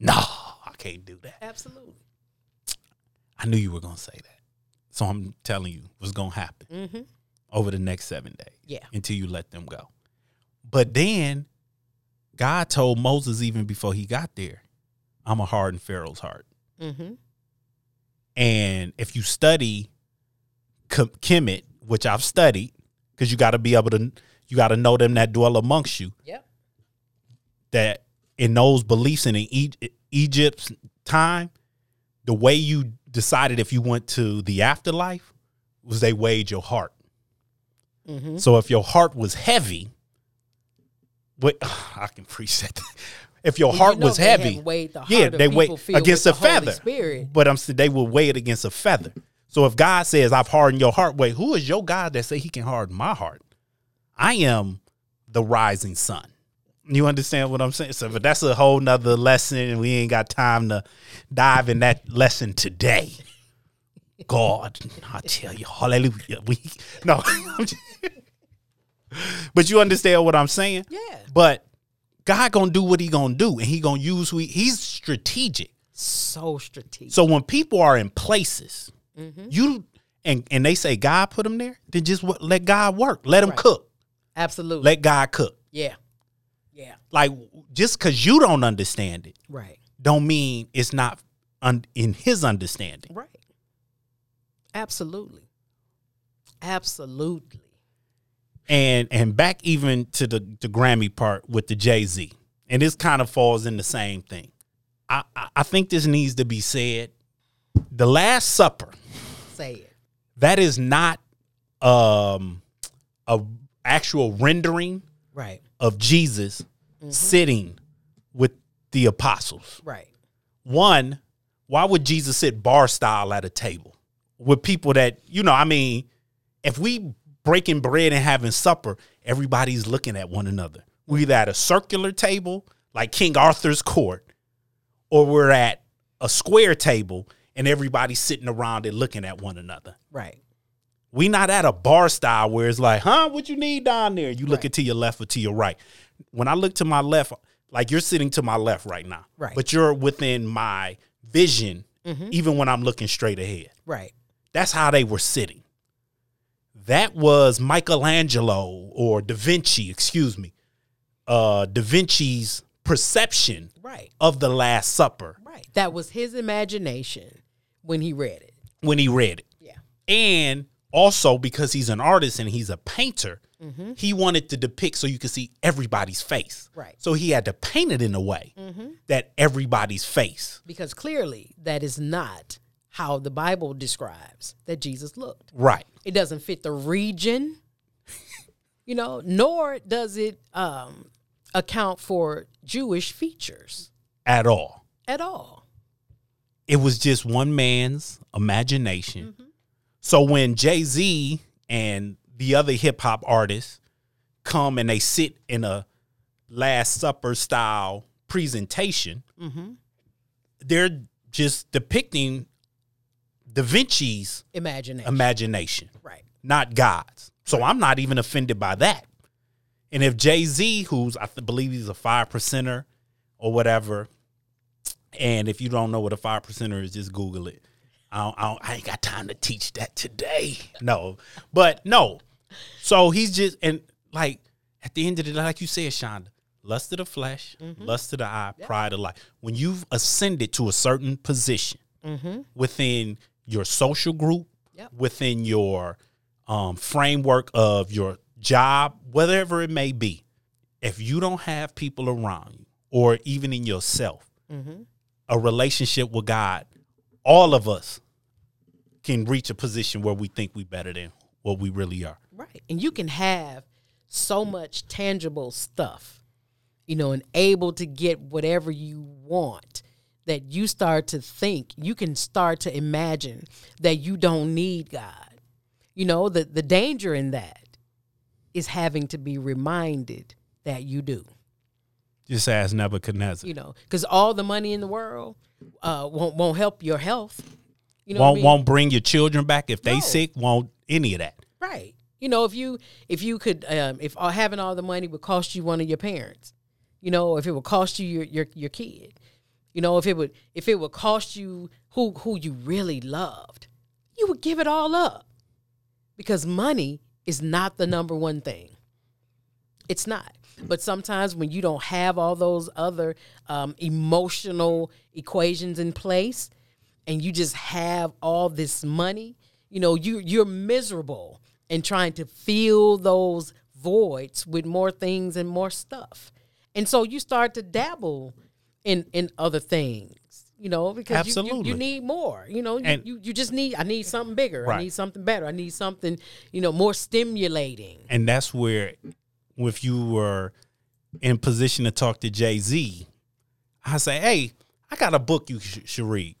No, I can't do that. Absolutely. I knew you were gonna say that, so I'm telling you what's gonna happen Mm-hmm. over the next seven days. Yeah. until you let them go. But then God told Moses even before he got there, I'm a harden Pharaoh's heart. Mm-hmm. And if you study Ke- Kemet, which I've studied, because you got to be able to, you got to know them that dwell amongst you. Yep. That in those beliefs and in e- Egypt's time, the way you decided if you went to the afterlife was they weighed your heart. Mm-hmm. So if your heart was heavy, what I can preach that. If your heart was heavy, yeah, they weigh against a feather. Spirit. But I'm they will weigh it against a feather. So if God says, "I've hardened your heart," wait, who is your God that say He can harden my heart? I am the rising sun. You understand what I'm saying? So, but that's a whole nother lesson, and we ain't got time to dive in that lesson today. God, I tell you, hallelujah. We no, but you understand what I'm saying? Yeah. But God gonna do what He gonna do, and He gonna use who he, He's strategic. So strategic. So when people are in places, Mm-hmm. you and and they say God put them there, then just what, let God work. Let Him Right. cook. Absolutely. Let God cook. yeah. Yeah. Like just because you don't understand it, Right. don't mean it's not un, in His understanding. Right. Absolutely. Absolutely. And and back even to the the Grammy part with the Jay Z, and this kind of falls in the same thing. I, I I think this needs to be said. The Last Supper. Say it. that is not um a actual rendering Right. of Jesus sitting with the apostles. Right. One, why would Jesus sit bar style at a table with people that, you know, I mean, if we breaking bread and having supper, everybody's looking at one another. We're either at a circular table like King Arthur's court, or we're at a square table and everybody's sitting around and looking at one another. Right. We not at a bar style where it's like, huh, what you need down there? You looking to your left or to your right. When I look to my left, like you're sitting to my left right now. Right. But you're within my vision, even when I'm looking straight ahead. Right. That's how they were sitting. That was Michelangelo or Da Vinci, excuse me, uh, Da Vinci's perception Right. of the Last Supper Right. That was his imagination when he read it. when he read it. Yeah. And also because he's an artist and he's a painter, he wanted to depict so you could see everybody's face. Right. So he had to paint it in a way that everybody's face. Because clearly that is not how the Bible describes that Jesus looked. Right. It doesn't fit the region, you know, nor does it um, account for Jewish features At all. at all. It was just one man's imagination. Mm-hmm. So when Jay Z and the other hip hop artists come and they sit in a Last Supper style presentation, mm-hmm. they're just depicting Da Vinci's Imagination. imagination, right. not God's. So I'm not even offended by that. And if Jay Z, who's I believe he's a five percenter or whatever, and if you don't know what a five percenter is, just Google it. I, don't, I, don't, I ain't got time to teach that today. No, but no. So he's just and like at the end of the day, like you said, Shonda, lust of the flesh, mm-hmm. lust of the eye, pride of life. When you've ascended to a certain position mm-hmm. within your social group, Yep. within your um, framework of your job, whatever it may be, if you don't have people around you or even in yourself, mm-hmm. A relationship with God, all of us can reach a position where we think we're better than what we really are. Right. And you can have so much tangible stuff, you know, and able to get whatever you want that you start to think, you can start to imagine that you don't need God. You know, the, the danger in that is having to be reminded that you do. Just ask Nebuchadnezzar. You know, because all the money in the world uh, won't won't help your health. You know, won't mean? won't bring your children back if they No. sick. Won't any of that. Right. You know, if you if you could um, if all, having all the money would cost you one of your parents, you know, if it would cost you your your your kid, you know, if it would if it would cost you who who you really loved, you would give it all up. Because money is not the number one thing. It's not. But sometimes when you don't have all those other um, emotional equations in place, and you just have all this money, you know, you you're miserable and trying to fill those voids with more things and more stuff. And so you start to dabble in in other things, you know, because you- you, Absolutely. you need more. You know, you, you, you just need I need something bigger. I need something better. I need something, you know, more stimulating. And that's where, if you were in position to talk to Jay Z, I say, hey, I got a book you sh- should read.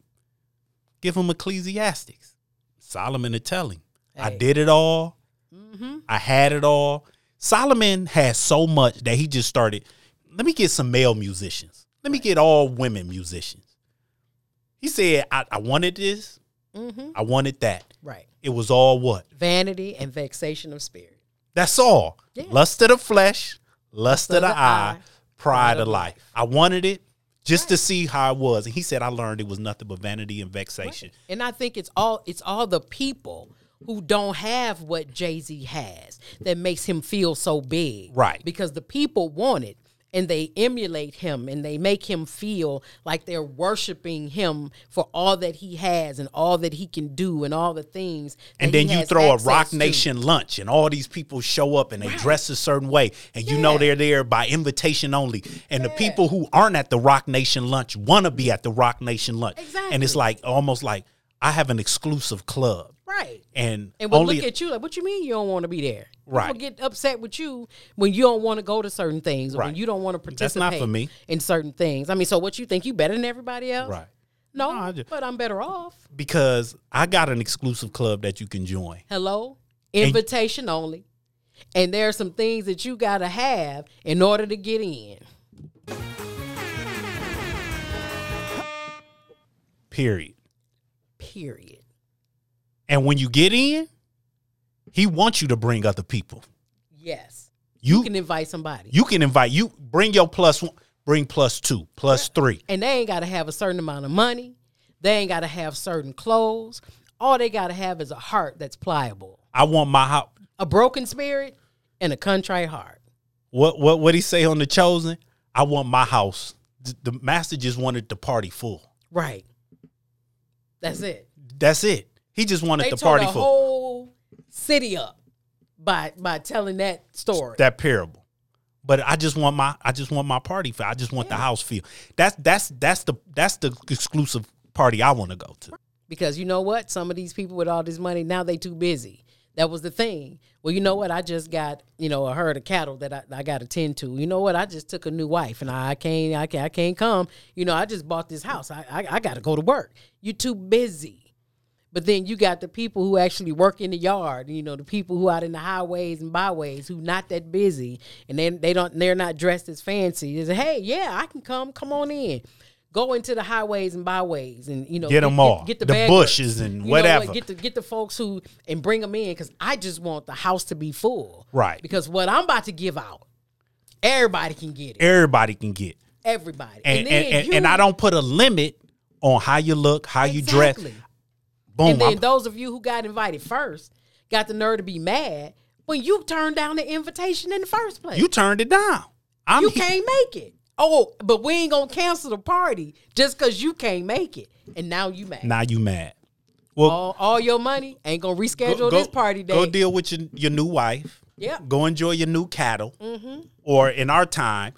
Give him Ecclesiastes. Solomon to tell him. I did it all. Mm-hmm. I had it all. Solomon had so much that he just started. Let me get some male musicians. Let me get all women musicians. He said, I, I wanted this. Mm-hmm. I wanted that. Right. It was all what? Vanity and vexation of spirit. That's all. Yeah. Lust of the flesh, lust, of the, eye, pride, pride of of life. I wanted it just to see how it was. And he said, I learned it was nothing but vanity and vexation. And I think it's all it's all the people who don't have what Jay-Z has that makes him feel so big. Right. Because the people want it and they emulate him and they make him feel like they're worshiping him for all that he has and all that he can do and all the things. that And then he you throw a Rock to. Nation lunch, and all these people show up and they dress a certain way, and you know they're there by invitation only. And the people who aren't at the Roc Nation lunch want to be at the Roc Nation lunch. Exactly. And it's like almost like I have an exclusive club, Right. and, And we'll only look at you like, what you mean you don't want to be there? Right. People get upset with you when you don't want to go to certain things or when you don't want to That's participate not for me. in certain things. I mean, so what you think you better than everybody else? right No, No, just- but I'm better off. because I got an exclusive club that you can join. Hello, invitation only. And there are some things that you got to have in order to get in. Period. Period. And when you get in, he wants you to bring other people. Yes. You You can invite somebody. you can invite you bring your plus one bring plus two, plus three. And they ain't got to have a certain amount of money. They ain't got to have certain clothes. All they got to have is a heart that's pliable, I want my house. a broken spirit, and a contrite heart. What what what he say on the chosen? I want my house. The, the master just wanted the party full. Right. That's it. That's it. He just wanted They the party the full. whole city up by by telling that story. that parable. But I just want my I just want my party feel. I just want the house feel. That's that's that's the that's the exclusive party I want to go to. because you know what? Some of these people with all this money now they too busy. That was the thing. Well, you know what? I just got you know a herd of cattle that I, I got to tend to. You know what? I just took a new wife and I can't I can't I can't come. You know I just bought this house. I I, I got to go to work. You too busy. But then you got the people who actually work in the yard, you know, the people who out in the highways and byways who not that busy and then they don't they're not dressed as fancy. They say, hey, yeah, I can come, come on in. Go into the highways and byways and you know Get 'em all. get, The bad bushes and You whatever. get the get the folks who and bring them in because I just want the house to be full. Right. Because what I'm about to give out, everybody can get it. Everybody can get. Everybody. And and, then and, you- and I don't put a limit on how you look, how you dress. Boom. And then I'm- those of you who got invited first got the nerve to be mad when you turned down the invitation in the first place. you turned it down. I'm You can't make it. Oh, but we ain't gonna cancel the party just because you can't make it. And now you mad. now you mad. Well, all, all your money ain't gonna reschedule go, this party day. Go deal with your, your new wife. Yeah. Go enjoy your new cattle. Mm-hmm. Or in our time,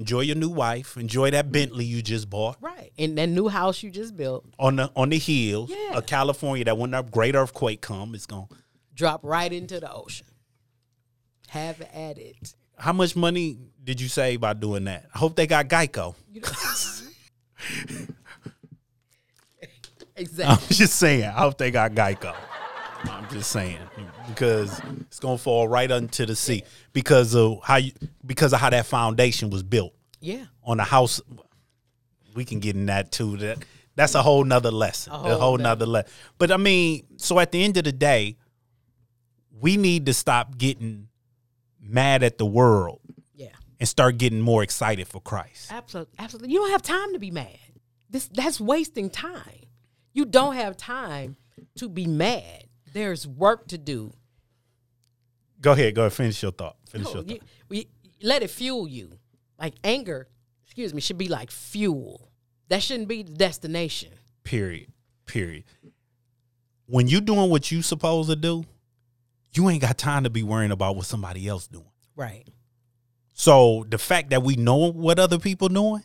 enjoy your new wife. Enjoy that mm-hmm. Bentley you just bought Right. And that new house you just built, on the on the hills Yeah. of California. That when a great earthquake come, it's going. to drop right into the ocean. Have at it. How much money did you save by doing that? I hope they got Geico. You know? I'm just saying. I hope they got Geico. I'm just saying because it's gonna fall right into the sea because of how you because of how that foundation was built Yeah. on the house. We can get in that too. That that's a whole nother lesson. A whole whole, nother lesson. But I mean, so at the end of the day, we need to stop getting mad at the world Yeah. and start getting more excited for Christ. Absolutely. Absolutely. You don't have time to be mad. This that's wasting time. You don't have time to be mad. There's work to do. Go ahead. Go ahead. Finish your thought. Finish No, your thought. you, we, let it fuel you. Like anger, excuse me, should be like fuel. That shouldn't be the destination. Period. Period. When you doing what you supposed to do, you ain't got time to be worrying about what somebody else doing. Right. So the fact that we know what other people doing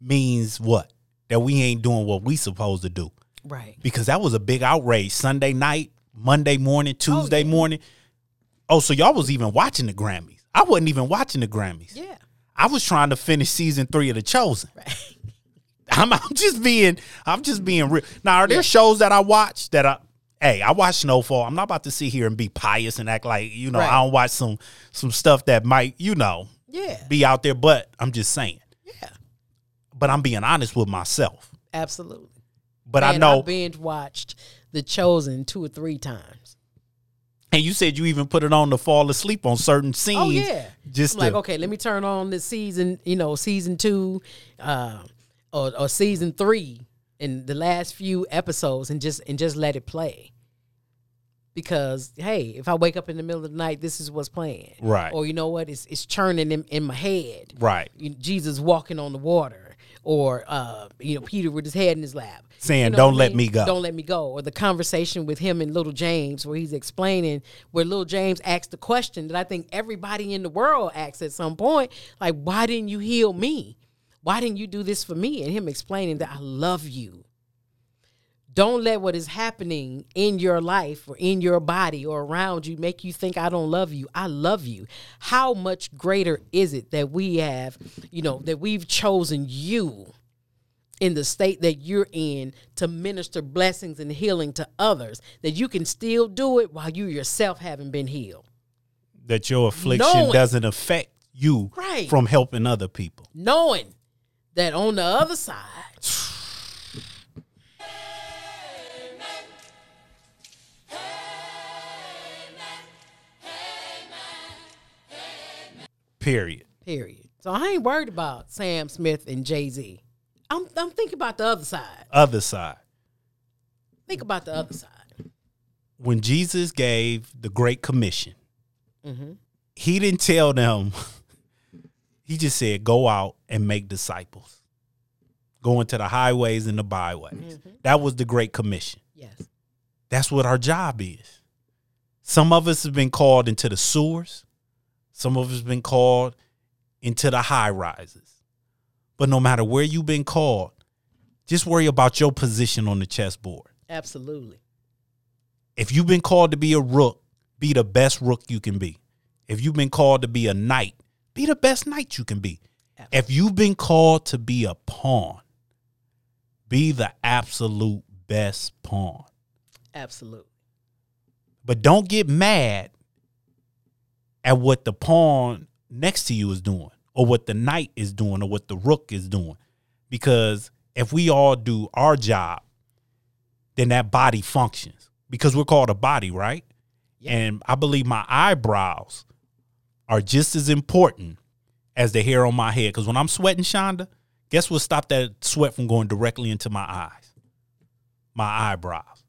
means what? That we ain't doing what we supposed to do. Right. Because that was a big outrage Sunday night, Monday morning, oh, Tuesday yeah. morning. Oh, so y'all was even watching the Grammys. I wasn't even watching the Grammys. Yeah. I was trying to finish season three of The Chosen. Right. I'm, I'm just being I'm just being real. Now, are there shows that I watch that I hey, I watch Snowfall. I'm not about to sit here and be pious and act like, you know, Right. I don't watch some some stuff that might, you know, Yeah. be out there, but I'm just saying. Yeah. But I'm being honest with myself. Absolutely. But I know binge watched The Chosen two or three times. and you said you even put it on to fall asleep on certain scenes. Oh yeah. Just I'm like, okay, let me turn on the season, you know, season two, uh, or, or season three, in the last few episodes, and just and just let it play. Because hey, if I wake up in the middle of the night, this is what's playing. Right. Or you know what? It's it's churning in, in my head. Right. Jesus walking on the water, or uh, you know, Peter with his head in his lap, Saying, You know "Don't what I let mean? me go." Don't let me go. Or the conversation with him and little James, where he's explaining, where little James asked the question that I think everybody in the world asks at some point, like, "Why didn't you heal me? Why didn't you do this for me?" And him explaining that I love you. Don't let what is happening in your life or in your body or around you make you think I don't love you. I love you. How much greater is it that we have, you know, that we've chosen you in the state that you're in to minister blessings and healing to others, that you can still do it while you yourself haven't been healed. that your affliction Knowing- doesn't affect you Right. from helping other people. Knowing that on the other side, Period. period. So I ain't worried about Sam Smith and Jay Z. I'm I'm thinking about the other side. Other side. Think about the other side. When Jesus gave the Great Commission, Mm-hmm. he didn't tell them, he just said, go out and make disciples. Go into the highways and the byways. Mm-hmm. That was the Great Commission. Yes. That's what our job is. Some of us have been called into the sewers. Some of us have been called into the high rises. But no matter where you've been called, just worry about your position on the chessboard. Absolutely. If you've been called to be a rook, be the best rook you can be. If you've been called to be a knight, be the best knight you can be. If you've been called to be a pawn, be the absolute best pawn. Absolutely. But don't get mad at what the pawn next to you is doing, or what the knight is doing, or what the rook is doing. Because if we all do our job, then that body functions. Because we're called a body, right? Yeah. And I believe my eyebrows are just as important as the hair on my head. Because when I'm sweating, Shonda, guess what stopped that sweat from going directly into my eyes? My eyebrows.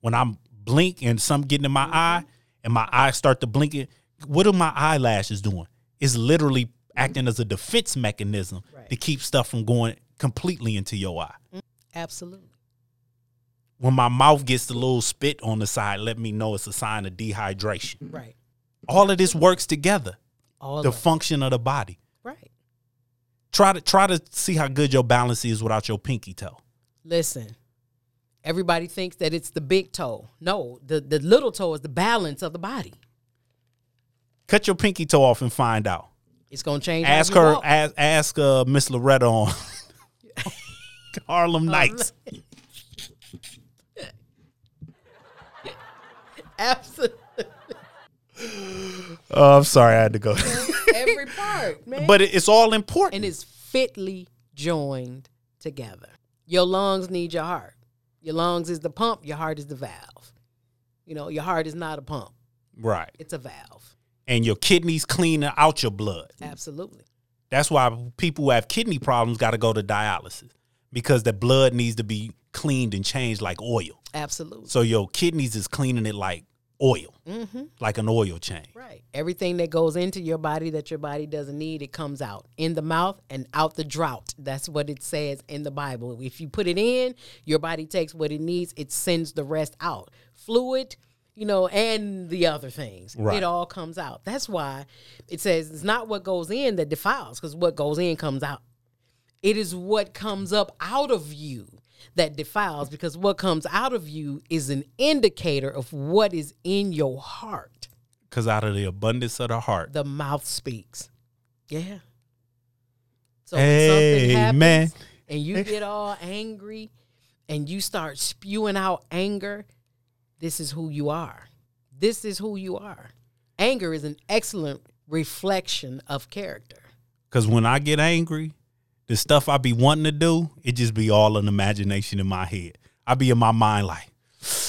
When I'm blink and something getting in my mm-hmm. eye and my eyes start to blink, it, what are my eyelashes doing? It's literally acting as a defense mechanism Right. to keep stuff from going completely into your eye. Mm, absolutely. When my mouth gets the little spit on the side, let me know it's a sign of dehydration. Right. All of this works together. All The of function of the body. right. Try to try to see how good your balance is without your pinky toe. Listen. Everybody thinks that it's the big toe. No, the, the little toe is the balance of the body. Cut your pinky toe off and find out. It's gonna change. Ask her. walk. Ask ask uh, Miss Loretta on Harlem Nights. Absolutely. Oh, I'm sorry, I had to go. Every part, man. but it's all important. and it's fitly joined together. Your lungs need your heart. Your lungs is the pump, your heart is the valve. You know, your heart is not a pump, right. it's a valve. And your kidneys cleaning out your blood. Absolutely. That's why people who have kidney problems got to go to dialysis because the blood needs to be cleaned and changed like oil. Absolutely. So your kidneys is cleaning it like oil, Mm-hmm. like an oil change. Right. Everything that goes into your body that your body doesn't need, it comes out in the mouth and out the drought. That's what it says in the Bible. If you put it in, your body takes what it needs, it sends the rest out. Fluid, you know, and the other things. Right. It all comes out. That's why it says it's not what goes in that defiles, because what goes in comes out. It is what comes up out of you that defiles, because what comes out of you is an indicator of what is in your heart Because out of the abundance of the heart. the mouth speaks. Yeah. So when something Amen. happens and you get all angry and you start spewing out anger, this is who you are. This is who you are. Anger is an excellent reflection of character. Because when I get angry, the stuff I be wanting to do, it just be all an imagination in my head. I be in my mind like,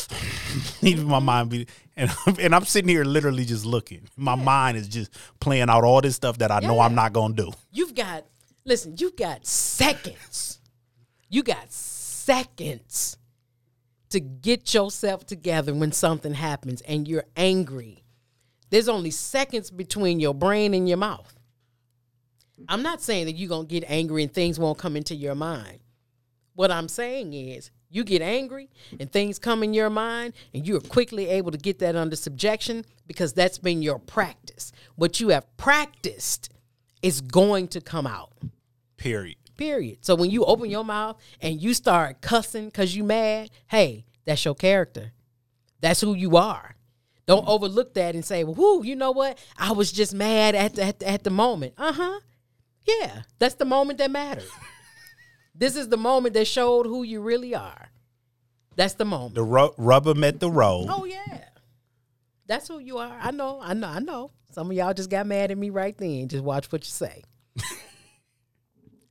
even my mind be, and, and I'm sitting here literally just looking. My mind is just playing out all this stuff that I know I'm not going to do. You've got, listen, you've got seconds. You got seconds to get yourself together when something happens and you're angry. There's only seconds between your brain and your mouth. I'm not saying that you're going to get angry and things won't come into your mind. What I'm saying is, you get angry and things come in your mind, and you're quickly able to get that under subjection because that's been your practice. What you have practiced is going to come out. Period. Period. So when you open your mouth and you start cussing because you mad, hey, that's your character. That's who you are. Don't overlook that and say, well, whoo, you know what? I was just mad at the, at the, at the moment. Uh huh. Yeah, that's the moment that mattered. this is the moment that showed who you really are. That's the moment. The ru- rubber met the road. Oh yeah, that's who you are. I know. I know. I know. Some of y'all just got mad at me right then. Just watch what you say.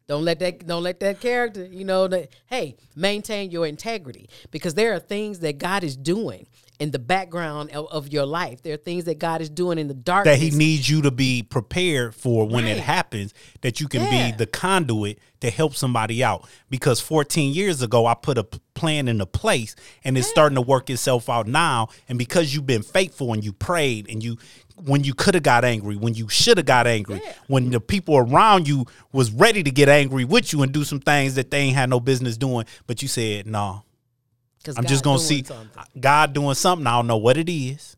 don't let that. Don't let that character. You know that. Hey, maintain your integrity because there are things that God is doing in the background of, of your life. There are things that God is doing in the dark that he needs you to be prepared for when it happens that you can Yeah. be the conduit to help somebody out because 14 years ago i put a plan into place and it's starting to work itself out now and because you've been faithful and you prayed and you when you could have got angry when you should have got angry Yeah. when the people around you was ready to get angry with you and do some things that they ain't had no business doing but you said no 'Cause I'm God just gonna see something. God doing something. I don't know what it is,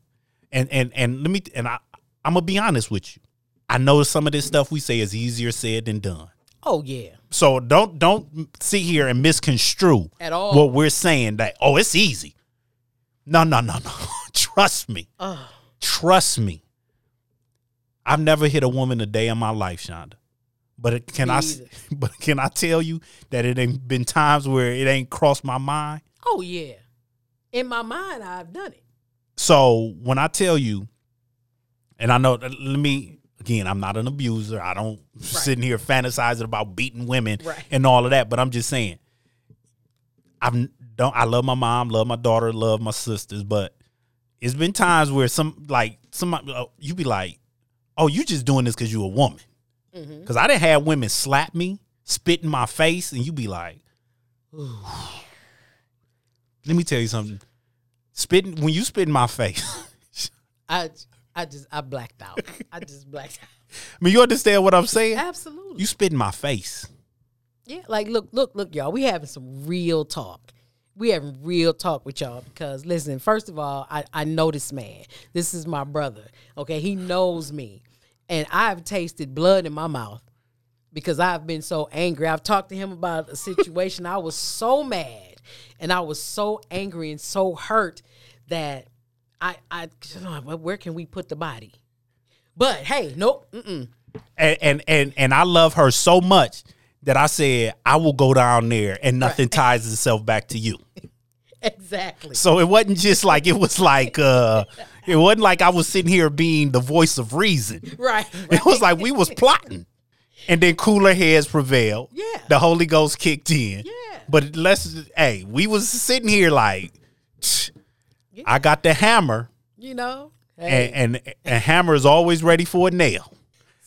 and and and let me and I I'm gonna be honest with you. I know some of this stuff we say is easier said than done. Oh yeah, So don't don't sit here and misconstrue At all. what we're saying. That oh, it's easy. No, no, no, no. Trust me. Ugh. Trust me. I've never hit a woman a day in my life, Shonda. But it, can Me I? either. But can I tell you that it ain't been times where it ain't crossed my mind. oh yeah. In my mind, I've done it. So when I tell you, and I know, let me again, I'm not an abuser. I don't sitting here fantasizing about beating women Right. and all of that. But I'm just saying, I'm don't. I love my mom, love my daughter, love my sisters. But it's been times where some like somebody uh, you be like, oh, you just doing this because you a woman. Mm-hmm. Because I didn't have women slap me, spit in my face, and you be like, let me tell you something. Spitting when you spit in my face. I I just I blacked out. I just blacked out. I mean, you understand what I'm saying? Absolutely. You spit in my face. Yeah, like look, look, look, y'all. We having some real talk. We having real talk with y'all because listen, first of all, I, I know this man. This is my brother. Okay, he knows me. And I've tasted blood in my mouth because I've been so angry. I've talked to him about a situation. I was so mad and I was so angry and so hurt that I I where can we put the body? But hey, nope, mm-mm. And and and, and I love her so much that I said I will go down there and nothing ties itself back to you. exactly. So it wasn't just like it was like uh it wasn't like I was sitting here being the voice of reason. Right. It was like we was plotting. And then cooler heads prevailed. Yeah. The Holy Ghost kicked in. Yeah. But let's hey, we was sitting here like I got the hammer You know? Hey. and, and and hammer is always ready for a nail.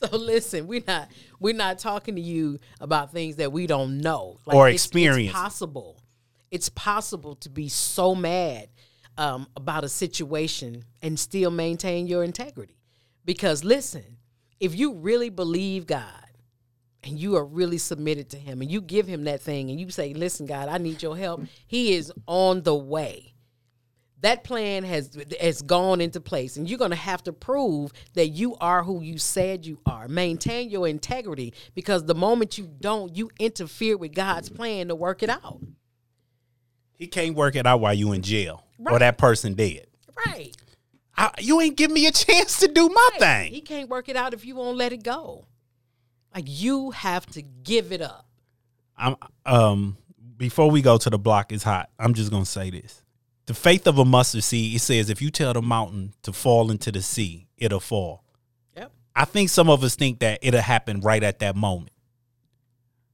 So listen, we're not we're not talking to you about things that we don't know Or it's- experience. It's possible. It's possible to be so mad um, about a situation and still maintain your integrity. Because listen, if you really believe God and you are really submitted to Him and you give Him that thing and you say, "Listen, God, I need your help," He is on the way. That plan has has gone into place and you're going to have to prove that you are who you said you are. Maintain your integrity because the moment you don't you interfere with god's plan to work it out. He can't work it out while you in jail or that person did. right I, you ain't give me a chance to do my thing. he can't work it out if you won't let it go like you have to give it up I'm um before we go to the block is hot. I'm just gonna say this. The faith of a mustard seed, it says if you tell the mountain to fall into the sea, it'll fall. yep I think some of us think that it'll happen right at that moment.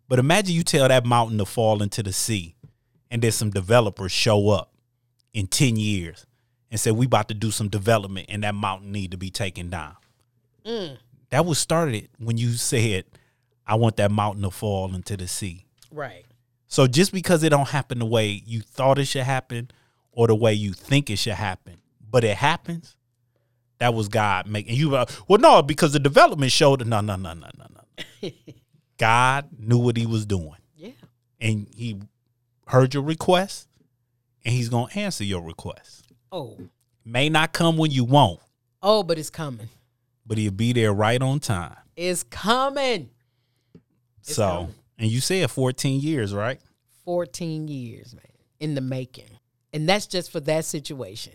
But imagine you tell that mountain to fall into the sea and then some developers show up in 10 years and say we about to do some development and that mountain need to be taken down. Mm. That was started when you said I want that mountain to fall into the sea. right So just because it don't happen the way you thought it should happen or the way you think it should happen, but it happens, that was God making you. Uh, well, no, because the development showed. No, no, no, no, no, no. God knew what He was doing, yeah and He heard your request, and He's gonna answer your request. oh May not come when you want, oh but it's coming but He'll be there right on time. it's coming It's so, coming. and you said 14 years, right? 14 years, man, in the making. And that's just for that situation.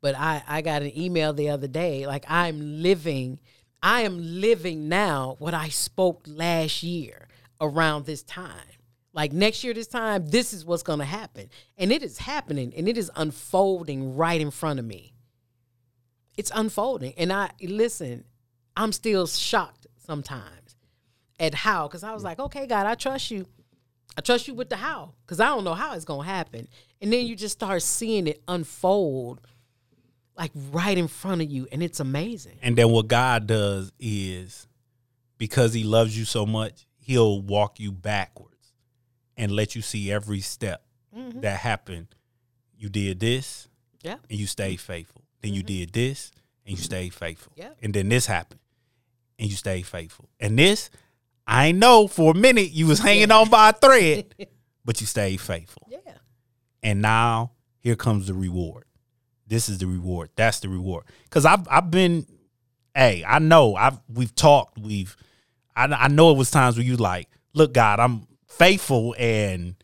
But I, I got an email the other day, like I'm living, I am living now what I spoke last year around this time. Like next year, this time, this is what's going to happen. And it is happening and it is unfolding right in front of me. It's unfolding. And I, listen, I'm still shocked sometimes at how, because I was like, okay, God, I trust you. I trust you with the how because I don't know how it's going to happen. And then you just start seeing it unfold like right in front of you, and it's amazing. And then what God does is because he loves you so much, he'll walk you backwards and let you see every step Mhm. that happened. You did this Yeah. and you stayed faithful. Then you did this and you stayed faithful. Yeah. And then this happened and you stayed faithful. And this, I know for a minute you was hanging on by a thread, but you stayed faithful. Yeah. And now here comes the reward. This is the reward. That's the reward. Cause I've I've been, hey, I know I've we've talked. We've, I I know it was times where you like, look, God, I'm faithful, and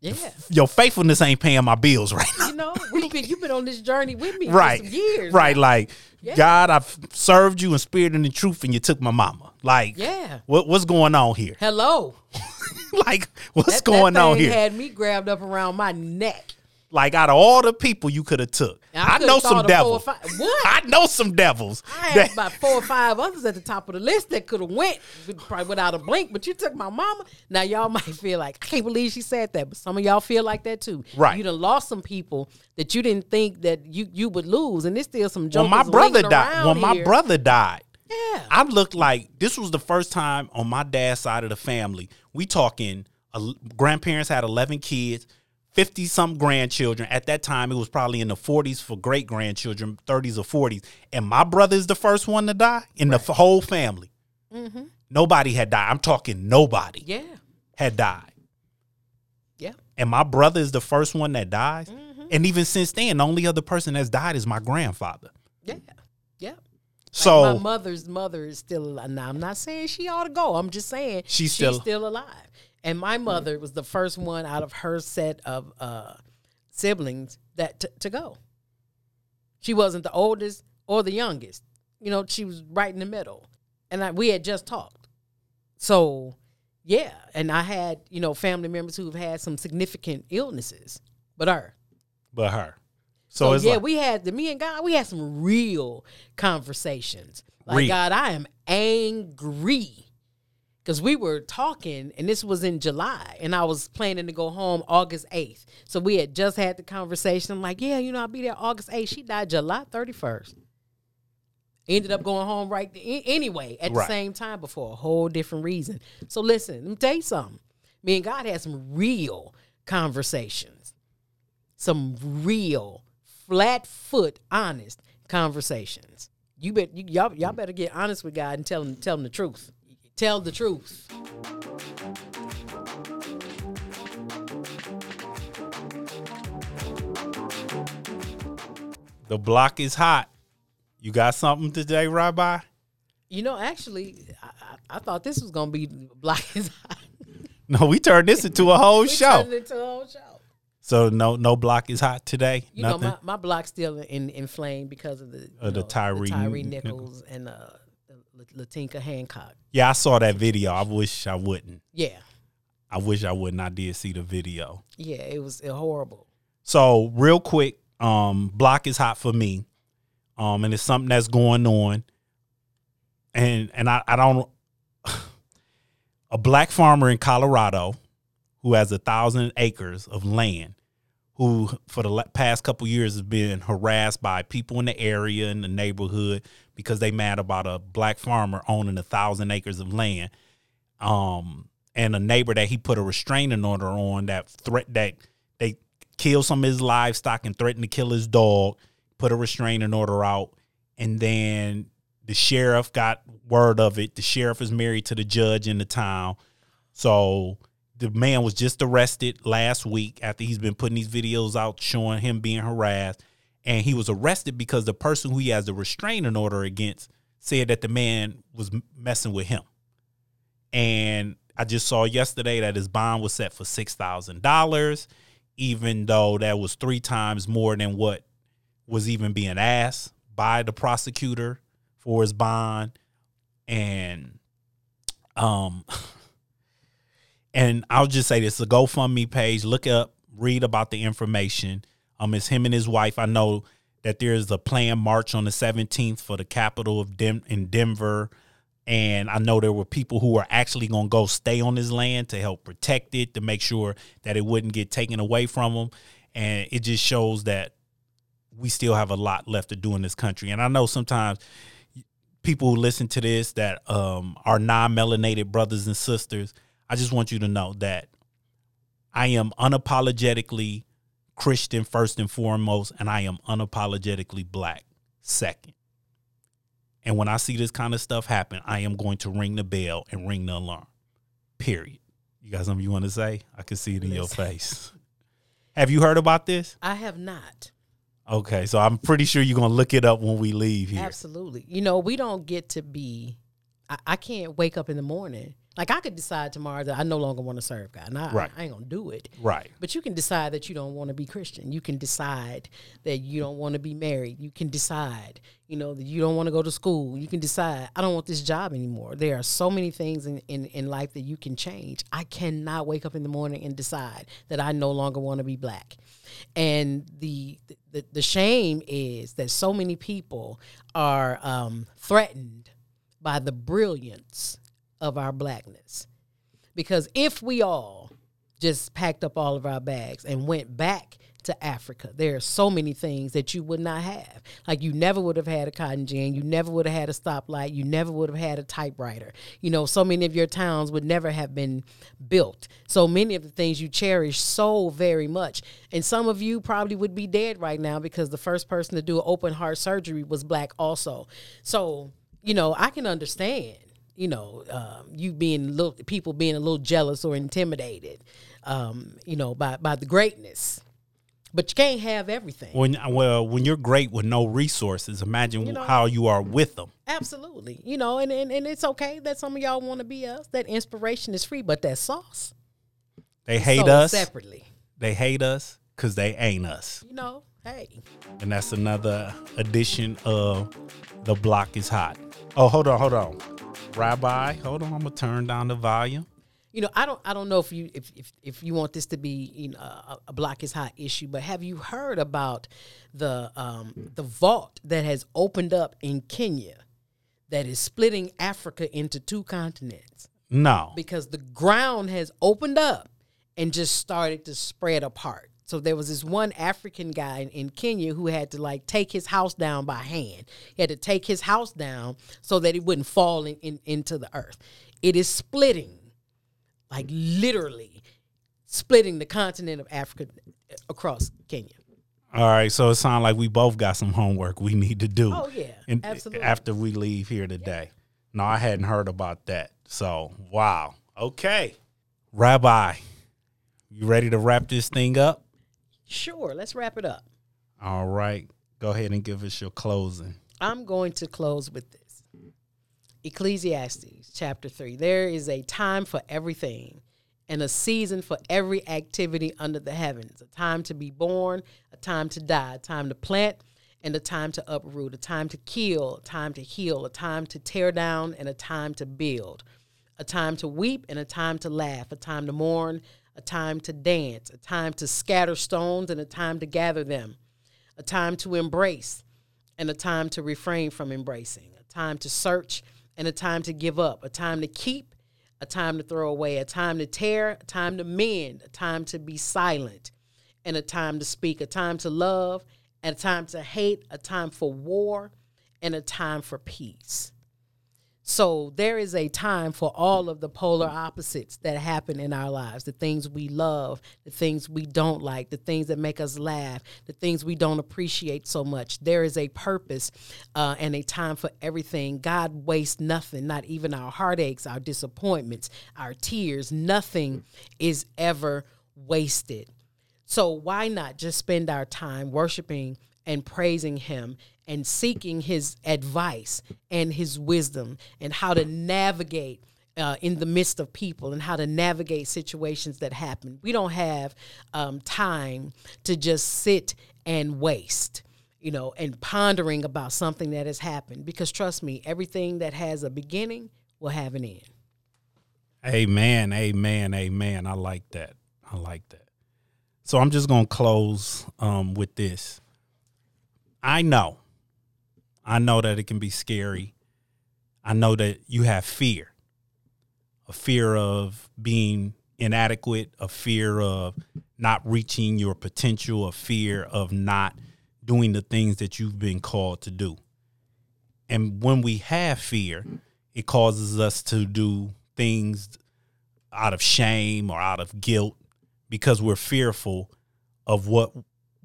Yeah. your faithfulness ain't paying my bills right now. You know, we've been you've been on this journey with me right, for some years. right. now. Like, Yeah. God, I've served you in spirit and in truth, and you took my mama. Like, Yeah. what what's going on here? Hello. like, what's That- going that on here? Had me grabbed up around my neck. Like, out of all the people you could have took, I, could've know some of four or devils. five- What? I know some devils. I had that- about four or five others at the top of the list that could have went probably without a blink, but you took my mama. Now y'all might feel like I can't believe she said that, but some of y'all feel like that too. Right. You done lost some people that you didn't think that you you would lose, and there's still some when my brother died, when my here. brother died, yeah, I looked like this was the first time on my dad's side of the family. We talking uh, grandparents had 11 kids, 50 some grandchildren. At that time, it was probably in the 40s for great grandchildren, 30s or 40s. And my brother is the first one to die in the f- whole family. Nobody had died. I'm talking nobody Mm-hmm. yeah, had died. yeah. And my brother is the first one that dies. Mm-hmm. And even since then, the only other person that's died is my grandfather. Yeah, yeah. So my mother's mother is still alive. Now, I'm not saying she ought to go. I'm just saying She's still- still alive. And my mother was the first one out of her set of uh, siblings that t- to go. She wasn't the oldest or the youngest. You know, she was right in the middle. And I, we had just talked. So, yeah. And I had, you know, family members who've had some significant illnesses, but her. but her. So, So, yeah, like, we had the me and God, we had some real conversations. Like Real. God, I am angry. Cause we were talking, and this was in July, and I was planning to go home August 8th. So we had just had the conversation. I'm like, yeah, you know, I'll be there August 8th. She died July 31st. Ended up going home right a- anyway at the Right. same time, but for a whole different reason. So listen, let me tell you something. Me and God had some real conversations some real flat foot honest conversations. You bet you, y'all y'all better get honest with God and tell him tell him the truth. Tell the truth. the block is hot. You got something today, Rabbi? You know, actually, I, I, thought this was gonna be black as hot. No, we turned this into a whole show. into a whole show. So no, no block is hot today. You Nothing. know, my, my block's still in in flame because of the Of the know, Tyree Tyree Nichols. Nichols and uh, the Latinka Hancock. yeah, I saw that video. I wish I wouldn't. Yeah, I wish I wouldn't. I did see the video. yeah, it was horrible. So real quick, um, block is hot for me, um, and it's something that's going on, and and I, I don't. a black farmer in Colorado, who has a thousand acres of land, who for the past couple years has been harassed by people in the area in the neighborhood because they mad about a black farmer owning a thousand acres of land, um, and a neighbor that he put a restraining order on that threat that they killed some of his livestock and threatened to kill his dog, put a restraining order out, and then the sheriff got word of it. The sheriff is married to the judge in the town. So the man was just arrested last week after he's been putting these videos out showing him being harassed. And he was arrested because the person who he has the restraining order against said that the man was messing with him. And I just saw yesterday that his bond was set for six thousand dollars, even though that was three times more than what was even being asked by the prosecutor for his bond. And um and I'll just say this: the GoFundMe page. Look up, read about the information. Um, it's him and his wife. I know that there's a planned march on the 17th for the capital of Dem- in Denver, and I know there were people who were actually going to go stay on his land to help protect it, to make sure that it wouldn't get taken away from them. And it just shows that we still have a lot left to do in this country. And I know sometimes people who listen to this that um, are non-melanated brothers and sisters, I just want you to know that I am unapologetically Christian first and foremost, and I am unapologetically black second. And when I see this kind of stuff happen, I am going to ring the bell and ring the alarm. Period. You got something you want to say? I can see it in your face. Have you heard about this? I have not. Okay, so I'm pretty sure you're gonna look it up when we leave here. Absolutely. You know, we don't get to be. I, I can't wake up in the morning. Like I could decide tomorrow that I no longer want to serve God, and I, Right. I ain't gonna do it. Right. But you can decide that you don't want to be Christian. You can decide that you don't want to be married. You can decide, you know, that you don't want to go to school. You can decide, I don't want this job anymore. There are so many things in, in, in life that you can change. I cannot wake up in the morning and decide that I no longer want to be black. And the, the the shame is that so many people are um, threatened by the brilliance of our blackness. Because if we all just packed up all of our bags and went back to Africa, there are so many things that you would not have. Like you never would have had a cotton gin, you never would have had a stoplight, you never would have had a typewriter. You know, so many of your towns would never have been built. So many of the things you cherish so very much. And some of you probably would be dead right now because the first person to do open heart surgery was black also. So, you know, I can understand you know, um, you being little people being a little jealous or intimidated, um, you know, by by the greatness. But you can't have everything. When well, when you're great with no resources, imagine You know- how you are with them. Absolutely, you know, and, and and it's okay that some of y'all want to be us. That inspiration is free, but that sauce They hate us. separately. They hate us because they ain't us. You know, hey, And that's another edition of The Block is Hot. Oh, hold on, hold on. Rabbi, hold on. I'm gonna turn down the volume. you know, I don't I don't know if you if if, if you want this to be you know a, a block is hot issue, but have you heard about the um, the vault that has opened up in Kenya that is splitting Africa into two continents? No. because the ground has opened up and just started to spread apart. So there was this one African guy in, in Kenya who had to like take his house down by hand. He had to take his house down so that it wouldn't fall in, in, into the earth. It is splitting, like literally splitting the continent of Africa uh, across Kenya. All right, so it sounds like we both got some homework we need to do. Oh, yeah, and absolutely. After we leave here today. No, I hadn't heard about that. So wow. Okay. Rabbi, you ready to wrap this thing up? Sure, let's wrap it up. All right. Go ahead and give us your closing. I'm going to close with this. Ecclesiastes chapter 3. There is a time for everything and a season for every activity under the heavens. A time to be born, a time to die, a time to plant, and a time to uproot, a time to kill, a time to heal, a time to tear down, and a time to build. A time to weep and a time to laugh, a time to mourn, a time to dance, a time to scatter stones and a time to gather them, a time to embrace and a time to refrain from embracing, a time to search and a time to give up, a time to keep, a time to throw away, a time to tear, a time to mend, a time to be silent, and a time to speak, a time to love, and a time to hate, a time for war, and a time for peace. So there is a time for all of the polar opposites that happen in our lives the things we love, the things we don't like, the things that make us laugh, the things we don't appreciate so much. There is a purpose uh, and a time for everything. God wastes nothing, not even our heartaches, our disappointments, our tears. Nothing is ever wasted. So why not just spend our time worshiping and praising him and seeking his advice and his wisdom and how to navigate uh, in the midst of people and how to navigate situations that happen. We don't have um, time to just sit and waste, you know, and pondering about something that has happened. Because trust me, everything that has a beginning will have an end. Amen. Amen. Amen. I like that. I like that. So I'm just gonna close um, with this. I know, I know that it can be scary. I know that you have fear, a fear of being inadequate, a fear of not reaching your potential, a fear of not doing the things that you've been called to do. And when we have fear, it causes us to do things out of shame or out of guilt because we're fearful of what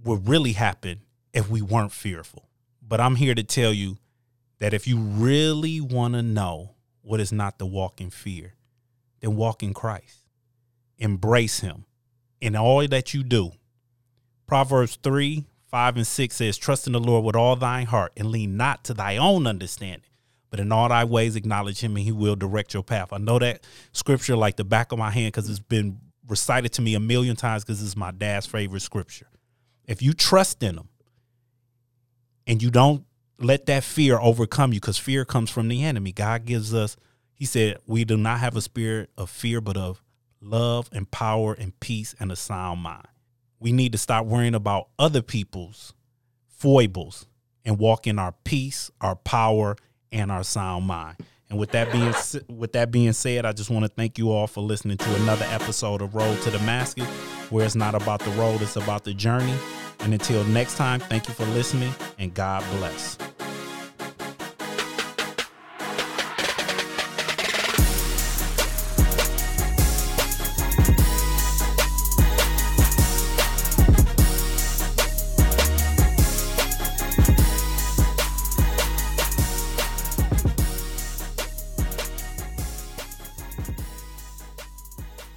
would really happen if we weren't fearful. But I'm here to tell you that if you really want to know what is not to walk in fear, then walk in Christ. Embrace Him in all that you do. Proverbs 3 5 and 6 says, Trust in the Lord with all thine heart and lean not to thy own understanding, but in all thy ways acknowledge him and he will direct your path. I know that scripture like the back of my hand because it's been recited to me a million times because it's my dad's favorite scripture. If you trust in him and you don't let that fear overcome you, because fear comes from the enemy, God gives us, he said, we do not have a spirit of fear, but of love and power and peace and a sound mind we need to stop worrying about other people's foibles and walk in our peace, our power, and our sound mind. And with that being with that being said, I just want to thank you all for listening to another episode of Road to Damascus, where it's not about the road, it's about the journey. And until next time, thank you for listening and God bless.